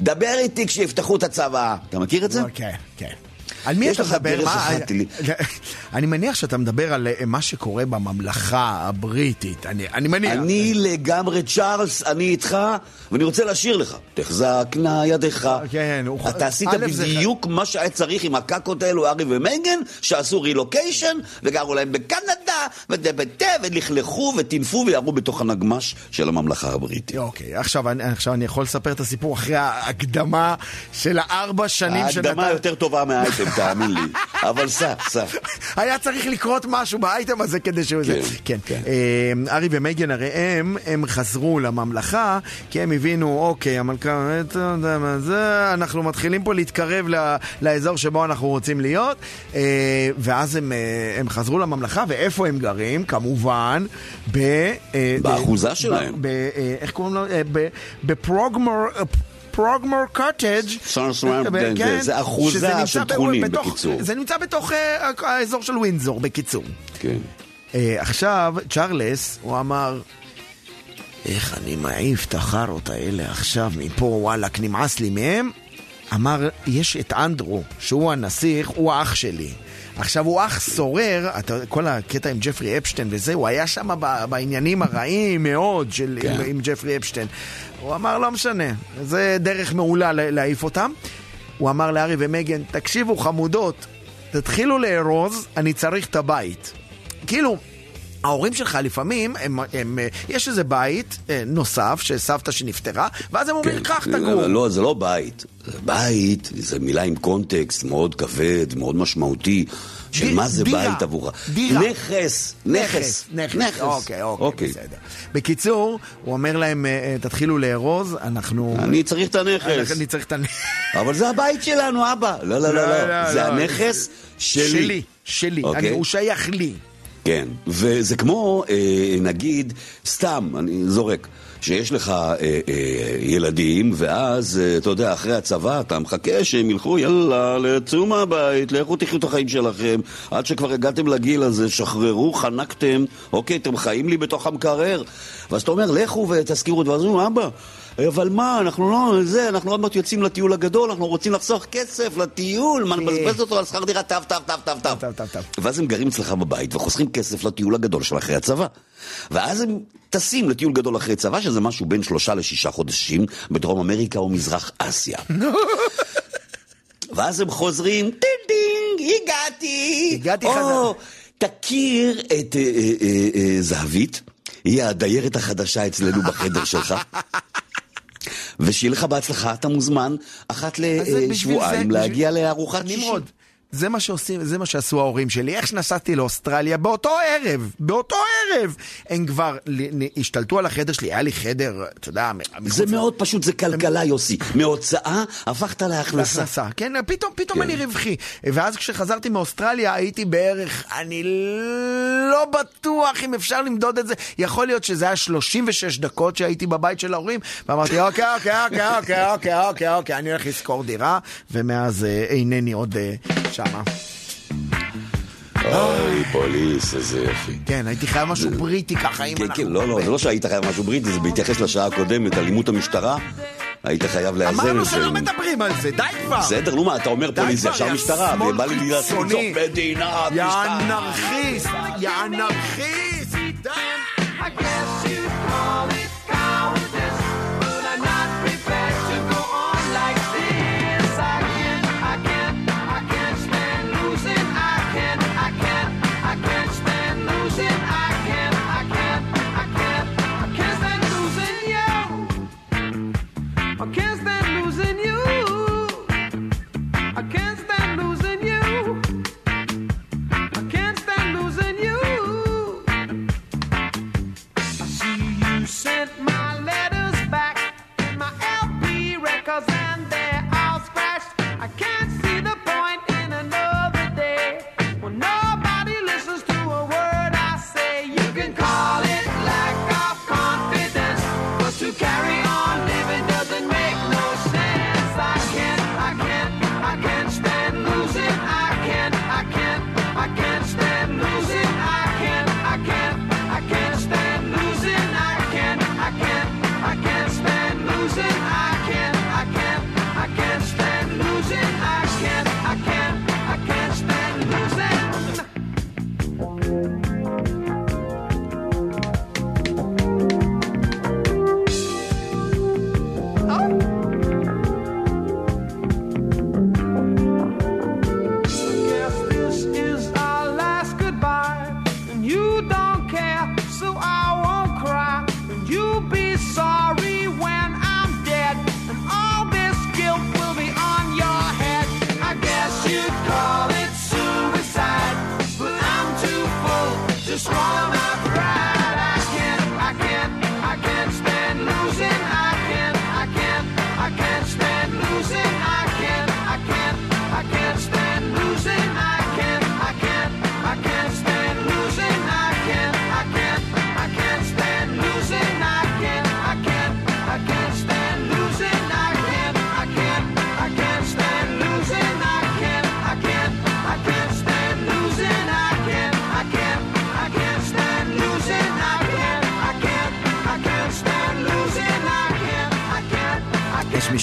דבר איתי כשיפתחו את הצבא. אתה מכיר את זה? כן, כן. על מי אתה מדבר? מה- אחת לי. אני מניח שאתה מדבר על אה, מה שקורה בממלכה הבריטית. אני אני מניח. אני לגמרי צ'ארלס, אני איתך, ואני רוצה לשיר לך. תחזק נא ידיך. כן, הוא- אתה עשית בדיוק מה שהיה צריך עם הקקות האלו, ארי ומייגן, שעשו רילוקיישן, וגרו להם בקנדה, ודבטה, ולכלכו, וטינפו, וירו בתוך הנגמש של הממלכה הבריטית. אוקיי, עכשיו אני, עכשיו אני יכול לספר את הסיפור אחרי ההקדמה של הארבע שנים ההקדמה יותר טובה מהאייטם, תאמין לי. אבל סע, סע. היה צריך לקרות משהו באייטם הזה כדי שהוא... זה. כן, כן. אה, ארי ומייגן הרי הם, הם חזרו לממלכה, כי הם הבינו, אוקיי, המלכה, זה, אנחנו מתחילים פה להתקרב ל- לאזור שבו אנחנו רוצים להיות, אה, ואז הם, אה, הם חזרו לממלכה, ואיפה הם גרים? כמובן, ב... אה, באחוזה ב- שלהם. ב- איך קוראים לו? בפרוגמור... אה, פרוגמור קוטג' אה, זה- זה אחוזה של טחונים, בתוך- בקיצור. זה נמצא בתוך אה, האזור של ווינזור, בקיצור. כן. אה, עכשיו, צ'ארלס, הוא אמר, איך אני מעיף את החארות האלה עכשיו מפה, וואלכ, נמאס לי מהם. אמר, יש את אנדרו, שהוא הנסיך, הוא האח שלי. עכשיו, הוא אח סורר, אתה, כל הקטע עם ג'פרי אפשטיין וזה, הוא היה שם בעניינים הרעים מאוד של, כן. עם, עם ג'פרי אפשטיין. הוא אמר, לא משנה, זה דרך מעולה לה- להעיף אותם. הוא אמר לארי ומגן, תקשיבו חמודות, תתחילו לארוז, אני צריך את הבית. כאילו, ההורים שלך לפעמים, הם, הם, אה, יש איזה בית אה, נוסף של סבתא שנפטרה, ואז הם אומרים, קח תגור. לא, זה לא בית. בית, זה מילה עם קונטקסט מאוד כבד, מאוד משמעותי. של די- מה זה דירה. בית עבורך. דירה. נכס, נכס. נכס. אוקיי, אוקיי, בסדר. בקיצור, הוא אומר להם, אה, תתחילו לארוז, אנחנו... אני צריך את הנכס. אני צריך את הנכס. אבל זה הבית שלנו, אבא. לא, לא, לא, לא. זה הנכס שלי. שלי, שלי. אוקיי? אני- הוא שייך לי. כן, וזה כמו, אה, נגיד, סתם, אני זורק, שיש לך אה, אה, ילדים, ואז, אה, אתה יודע, אחרי הצבא אתה מחכה שהם ילכו, יאללה, לצאו מהבית, לכו תחיו את החיים שלכם, עד שכבר הגעתם לגיל הזה, שחררו, חנקתם, אוקיי, אתם חיים לי בתוך המקרר. ואז אתה אומר, לכו ותזכירו את זה, ואז אומרים, אבא, אבל מה, אנחנו לא, זה, אנחנו עוד מעט יוצאים לטיול הגדול, אנחנו רוצים לחסוך כסף לטיול, מה נבזבז אותו על שכר דירה, טב, טב, טב, טב, טב. ואז הם גרים אצלך בבית וחוסכים כסף לטיול הגדול של אחרי הצבא. ואז הם טסים לטיול גדול אחרי צבא, שזה משהו בין שלושה לשישה חודשים בדרום אמריקה או מזרח אסיה. ואז הם חוזרים, טינג טינג, הגעתי. הגעתי או, חזרה. תכיר את אה, אה, אה, זהבית, היא הדיירת החדשה אצלנו בחדר שלך. ושיהיה לך בהצלחה, אתה מוזמן אחת לשבועיים להגיע לארוחת שישי. נמרוד, זה מה שעושים, זה מה שעשו ההורים שלי. איך שנסעתי לאוסטרליה באותו ערב, באותו ערב, הם כבר השתלטו על החדר שלי, היה לי חדר, אתה יודע, זה מאוד פשוט, זה כלכלה, יוסי. מהוצאה הפכת להכנסה. להכנסה. כן, פתאום, פתאום כן. אני רווחי. ואז כשחזרתי מאוסטרליה הייתי בערך, אני לא בטוח אם אפשר למדוד את זה. יכול להיות שזה היה 36 דקות שהייתי בבית של ההורים, ואמרתי, אוקיי, אוקיי, אוקיי, אוקיי, אוקיי, אוקיי, אוקיי, אני הולך לשכור דירה, ומאז אה, אינני עוד אה, שמה. אוי, פוליס, איזה יופי. כן, הייתי חייב משהו בריטי ככה, אם כן, אנחנו... כן, לא, לא, זה לא שהיית חייב משהו בריטי, זה בהתייחס לשעה הקודמת, אלימות המשטרה. היית חייב לאזן אמרנו את זה. שלא עם- מדברים על זה, די כבר. בסדר, נו מה, אתה אומר פוליס, זה ישר יא משטרה, ובא לי לעשות. מדינה, יא משטרה. אנרכיסט, יא אנרכיסט, די.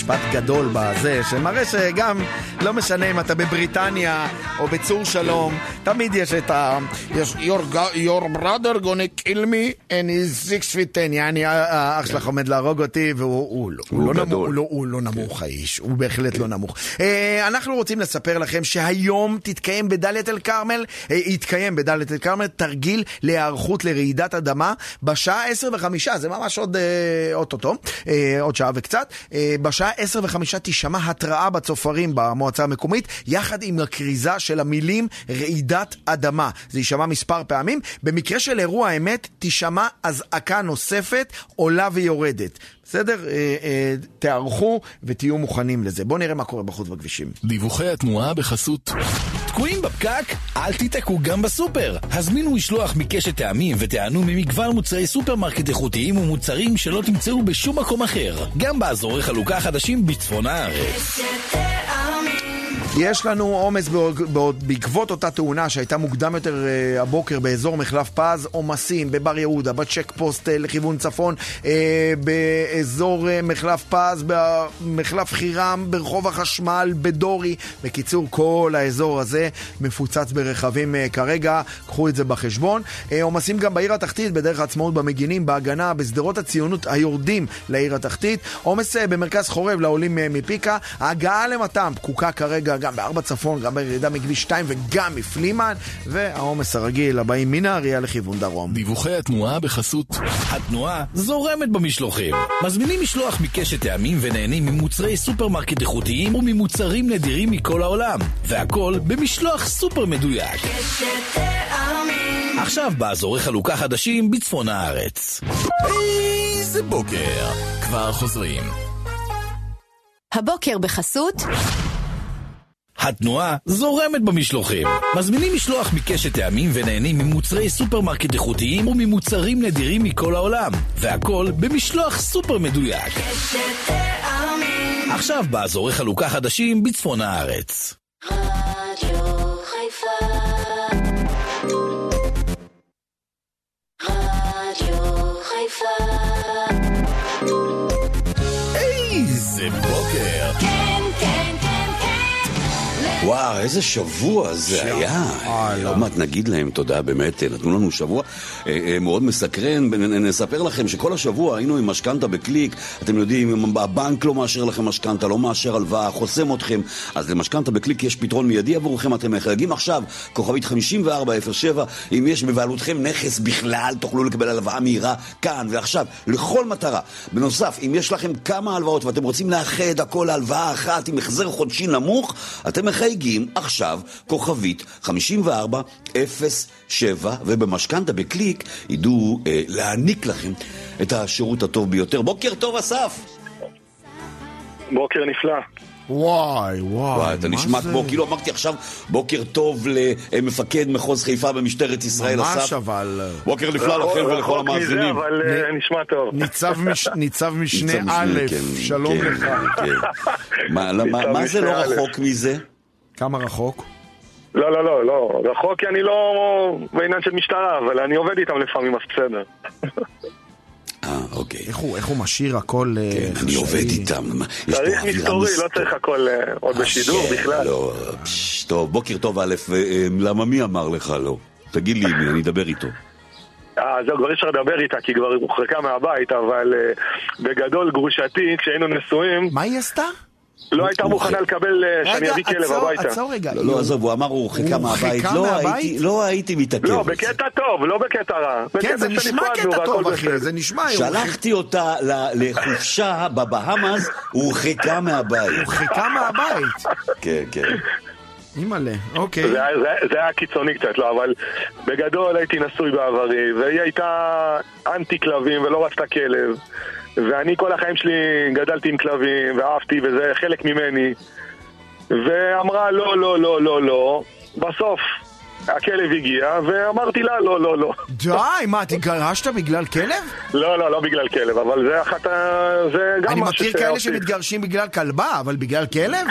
משפט גדול בזה, שמראה שגם, לא משנה אם אתה בבריטניה או בצור שלום, תמיד יש את ה... יש your, your brother gonna kill me and he's six feet ten, יעני, האח שלך עומד להרוג אותי, והוא הוא לא, לא, נמוך, לא, לא נמוך האיש, הוא בהחלט לא נמוך. אה, אנחנו רוצים לספר לכם שהיום תתקיים בדאלית אל כרמל, אה, יתקיים בדאלית אל כרמל תרגיל להיערכות לרעידת אדמה בשעה עשר וחמישה, זה ממש עוד אה, אוטוטו, עוד שעה וקצת. בשעה עשר וחמישה תישמע התראה בצופרים במועצה המקומית, יחד עם הכריזה של המילים רעידת אדמה. זה יישמע מספר פעמים. במקרה של אירוע אמת, תישמע אזעקה נוספת עולה ויורדת. בסדר? אה, אה, תיערכו ותהיו מוכנים לזה. בואו נראה מה קורה בחוץ בכבישים. דיווחי התנועה בחסות תקועים בפקק? אל תיתקעו גם בסופר. הזמינו משלוח מקשת טעמים ותיהנו ממגוון מוצרי סופרמרקט איכותיים ומוצרים שלא תמצאו בשום מקום אחר. גם באזורי חלוקה חדשים בצפון הארץ. יש לנו עומס בעקבות אותה תאונה שהייתה מוקדם יותר אה, הבוקר באזור מחלף פז, עומסים בבר יהודה, בצ'ק פוסט אה, לכיוון צפון, אה, באזור מחלף פז, במחלף חירם, ברחוב החשמל, בדורי. בקיצור, כל האזור הזה מפוצץ ברכבים כרגע, קחו את זה בחשבון. עומסים גם בעיר התחתית, בדרך העצמאות במגינים, בהגנה, בשדרות הציונות היורדים לעיר התחתית. עומס במרכז חורב לעולים מפיקה. ההגעה למתם פקוקה כרגע גם בארבע צפון, גם בירידה מכביש 2 וגם מפלימן. והעומס הרגיל הבאים מנהריה לכיוון דרום. דיווחי התנועה בחסות התנועה זורמת במשלוחים. מזמינים משלוח מקשת טעמים ונהנים ממוצרי סופרמרקט איכותיים וממוצרים נדירים מכל העולם. והכל במשלוח סופר מדויק. עכשיו באזורי חלוקה חדשים בצפון הארץ. איזה בוקר. כבר חוזרים. הבוקר בחסות התנועה זורמת במשלוחים. מזמינים משלוח מקשת טעמים ונהנים ממוצרי סופרמרקט איכותיים וממוצרים נדירים מכל העולם. והכל במשלוח סופר מדויק. עכשיו באזורי חלוקה חדשים בצפון הארץ. רדיו חיפה רדיו חיפה איזה בוקר. וואו, איזה שבוע זה היה. עוד מעט נגיד להם תודה, באמת, נתנו לנו שבוע אה, אה, מאוד מסקרן. נספר לכם שכל השבוע היינו עם משכנתה בקליק. אתם יודעים, הבנק לא מאשר לכם משכנתה, לא מאשר הלוואה, חוסם אתכם. אז למשכנתה בקליק יש פתרון מיידי עבורכם. אתם מחייגים עכשיו, כוכבית 5407, אם יש בבעלותכם נכס בכלל, תוכלו לקבל הלוואה מהירה כאן ועכשיו, לכל מטרה. בנוסף, אם יש לכם כמה הלוואות ואתם רוצים לאחד הכל להלוואה אחת עם החזר חודשי נמוך, אתם מחייגים עכשיו כוכבית 5407, ובמשכנתה בקליק ידעו אה, להעניק לכם את השירות הטוב ביותר. בוקר טוב, אסף! בוקר נפלא. וואי, וואי. וואי, אתה מה נשמע זה? כמו, כאילו אמרתי עכשיו, בוקר טוב למפקד מחוז חיפה במשטרת ישראל, ממש אסף. אבל... אה, בוקר נפלא לכם ולכל רחוק מזה, המאזינים. אבל אה, נשמע טוב. ניצב, מש... ניצב משנה א', כן, שלום כן, לך. כן. מה- ניצב מה זה לא. רחוק מזה? כמה רחוק? לא, לא, לא, לא. רחוק כי אני לא בעניין של משטרה, אבל אני עובד איתם לפעמים, אז בסדר. אה, אוקיי. איך הוא, איך הוא משאיר הכל אה, כן, אני חשאי? עובד איתם. צריך מסתורי. לא צריך הכל אה, עוד בשידור אה, בכלל. לא, פש, טוב, בוקר טוב א', אה, למה מי אמר לך לא? תגיד לי מי, אני אדבר איתו. אה, זהו, כבר אי אפשר לדבר איתה, כי כבר היא הוחרקה מהבית, אבל אה, בגדול, גרושתי, כשהיינו נשואים, מה היא עשתה? לא הייתה מוכנה לקבל שאני אביא כלב הביתה. עצור רגע. לא, לא, עזוב, הוא אמר הוא הוא מהבית. הורחקה לא מהבית? הייתי- לא הייתי מתעכב. לא. בקטע טוב, לא בקטע רע. כן, זה נשמע קטע טוב, אחי. זה נשמע... שלחתי אותה לחופשה בבהאמאס, הוא הורחקה מהבית. הורחקה מהבית. כן, כן. אימא'לה, אוקיי. זה היה- זה- זה היה קיצוני קצת, לא, אבל בגדול הייתי נשוי בעברי, והיא הייתה אנטי כלבים ולא רצתה כלב. ואני כל החיים שלי גדלתי עם כלבים, ואהבתי, וזה חלק ממני. ואמרה לא, לא, לא, לא, לא. בסוף הכלב הגיע, ואמרתי לה לא, לא, לא. די, מה, התגרשת בגלל כלב? לא, לא, לא בגלל כלב, אבל זה אחת ה... זה גם אני משהו מכיר כאלה. שמתגרשים בגלל כלבה, אבל בגלל כלב?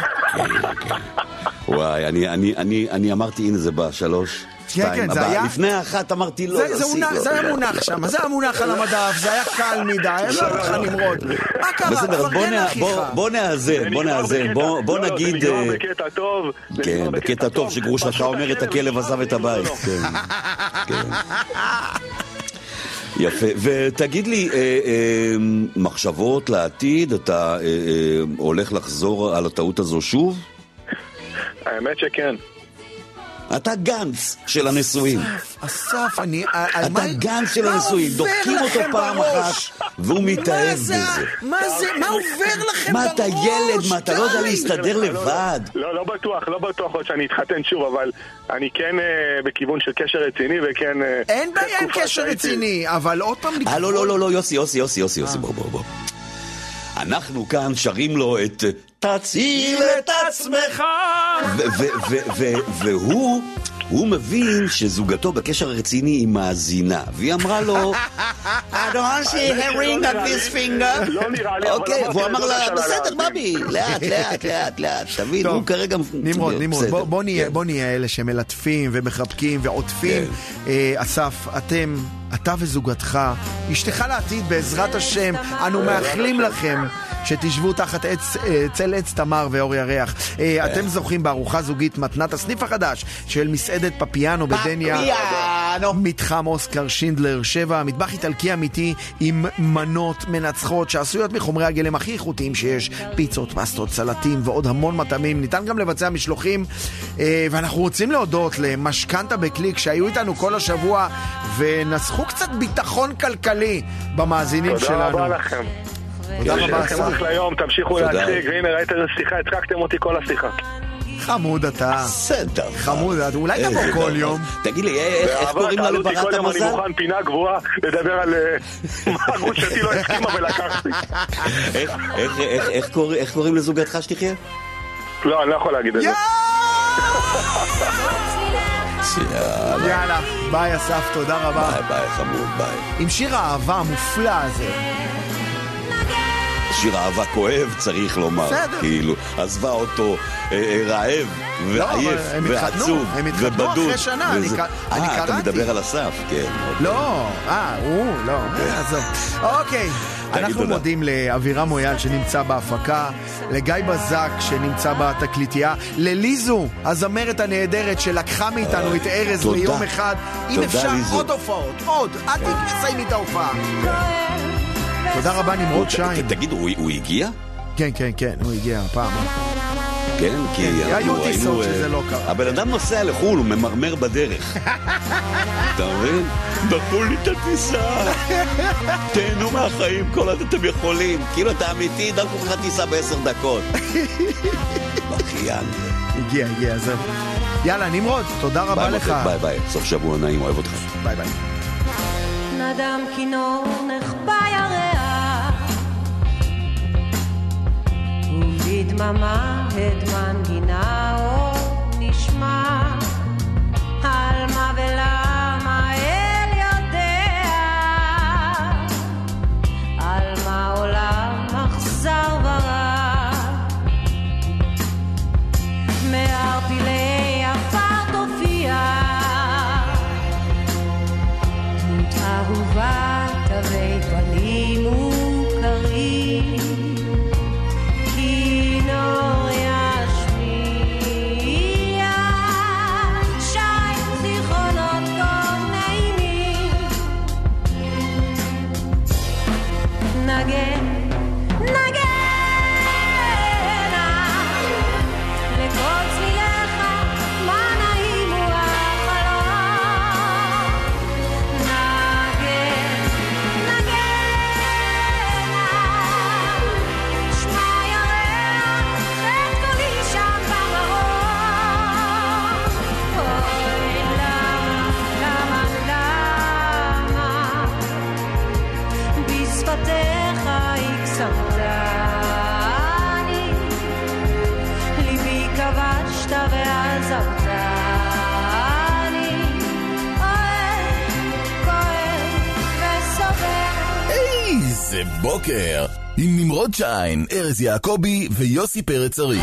וואי, אני, אני, אני, אני אמרתי, הנה זה בא, שלוש. כן, כן, זה הבא. היה- לפני האחת אמרתי לא, זה- זה יוסי, לא, זה היה לא. מונח שם, זה היה מונח על המדף, זה היה קל מדי, עזוב אותך נמרוד. מה קרה? בסדר, אז בוא תפרגן לאחיך. בוא- נאזן, בוא נאזן, בוא לא, לא, נגיד... זה נגמר בקטע טוב. זה כן, בקטע טוב שגרושתך אומרת הכלב עזב את הבית. כן, כן. יפה, ותגיד לי, אה, אה, מחשבות לעתיד, אתה אה, אה, הולך לחזור על הטעות הזו שוב? האמת שכן. אתה גנץ של הנשואים. אסף, אני... על אתה מה- גנץ של מה הנשואים, עובר דוחקים אותו פעם? אחת, והוא מתאהב מה זה? בזה. מה זה? מה עובר לכם מה, בראש? אתה ילד? מה, אתה לא יודע. להסתדר לא, לא, לבד? לא, לא בטוח, לא בטוח עוד שאני אתחתן שוב, אבל אני כן אה, בכיוון של קשר רציני וכן... אה, אין בעיה עם קשר רציני, אבל עוד פעם אה, לא, לא, לא, לא, יוסי, יוסי, יוסי, יוסי, יוסי, בוא, בוא, בוא. אנחנו כאן שרים לו את תציל את עצמך והוא, הוא מבין שזוגתו בקשר הרציני היא מאזינה והיא אמרה לו I don't see a ring on this finger לא נראה לי, אוקיי, והוא אמר לדודה לה בסדר להאזין." בבי, לאט לאט לאט לאט תבין. הוא כרגע נמרוד, נמרוד. בוא- נהיה- כן. בוא נהיה אלה שמלטפים ומחבקים ועוטפים. אה, אסף, אתם, אתה וזוגתך, אשתך לעתיד בעזרת השם, אנו מאחלים לכם. שתשבו תחת עץ, אה, צל עץ תמר ואור ירח. אה, אתם זוכים בארוחה זוגית מתנת הסניף החדש של מסעדת פפיאנו בדניה. מתחם אוסקר שינדלר 7, מטבח איטלקי אמיתי עם מנות מנצחות שעשויות מחומרי הגלם הכי איכותיים שיש, פיצות, פסטות, סלטים ועוד המון מטעמים. ניתן גם לבצע משלוחים, אה, ואנחנו רוצים להודות למשכנתה בקליק שהיו איתנו כל השבוע ונסחו קצת ביטחון כלכלי במאזינים תודה שלנו. רבה לכם. תודה יש רבה, לכם אסף. אחלה יום, תמשיכו. להציג, והנה ראית איזה שיחה, הצחקתם אותי כל השיחה. חמוד אתה. בסדר. חמוד, אולי תבוא כל. יום. תגיד לי, איך איך קוראים לה כל יום, אני המזל? מוכן פינה גבוהה לדבר על אה, מה גרושתי לא הסכימה ולקחתי. איך- איך- איך- איך קורא- איך קוראים לזוגתך שתחיה? לא, אני לא יכול להגיד את זה. יאללה. יאללה, ביי אסף, תודה רבה. ביי ביי חמוד, ביי. עם שיר האהבה המופלא הזה. שיר אהבה כואב, צריך לומר. בסדר. כאילו, עזבה אותו אה, אה, רעב, ועייף, הם התחתנו, ועצוב, הם התחתנו ובדוד. אחרי שנה, אני וזה- ק- אני אה, אתה קראתי. מדבר על אסף, כן. לא, אה, הוא, לא, אה, עזוב. אוקיי, אנחנו תודה. מודים לאבירם מויאל שנמצא בהפקה, לגיא בזק שנמצא בתקליטייה, לליזו, הזמרת הנהדרת שלקחה מאיתנו את ארז תודה. ליום אחד. אם תודה, אפשר, ליזו. עוד הופעות, עוד, אל תסיימי את ההופעה. תודה רבה, נמרוד שיין. תגיד, הוא הגיע? כן, כן, כן, הוא הגיע הפעם. כן, כי כן, אנחנו היו טיסות היינו... אה, שזה לא קרה. הבן אדם נוסע לחו"ל, הוא ממרמר בדרך. אתה מבין? דחו לי את הטיסה. תהנו מהחיים כל עוד אתם יכולים. כאילו, אתה אמיתי, דחו לך טיסה בעשר דקות. בכיין. הגיע, הגיע, זהו. יאללה, נמרוד, תודה רבה ביי, לך. ביי ביי, סוף שבוע נעים, אוהב אותך. ביי ביי. נדם כינור נחבא ירח mama, Hedman Gino. איזה בוקר! עם נמרוד שיין, ארז יעקבי ויוסי פרץ ארי.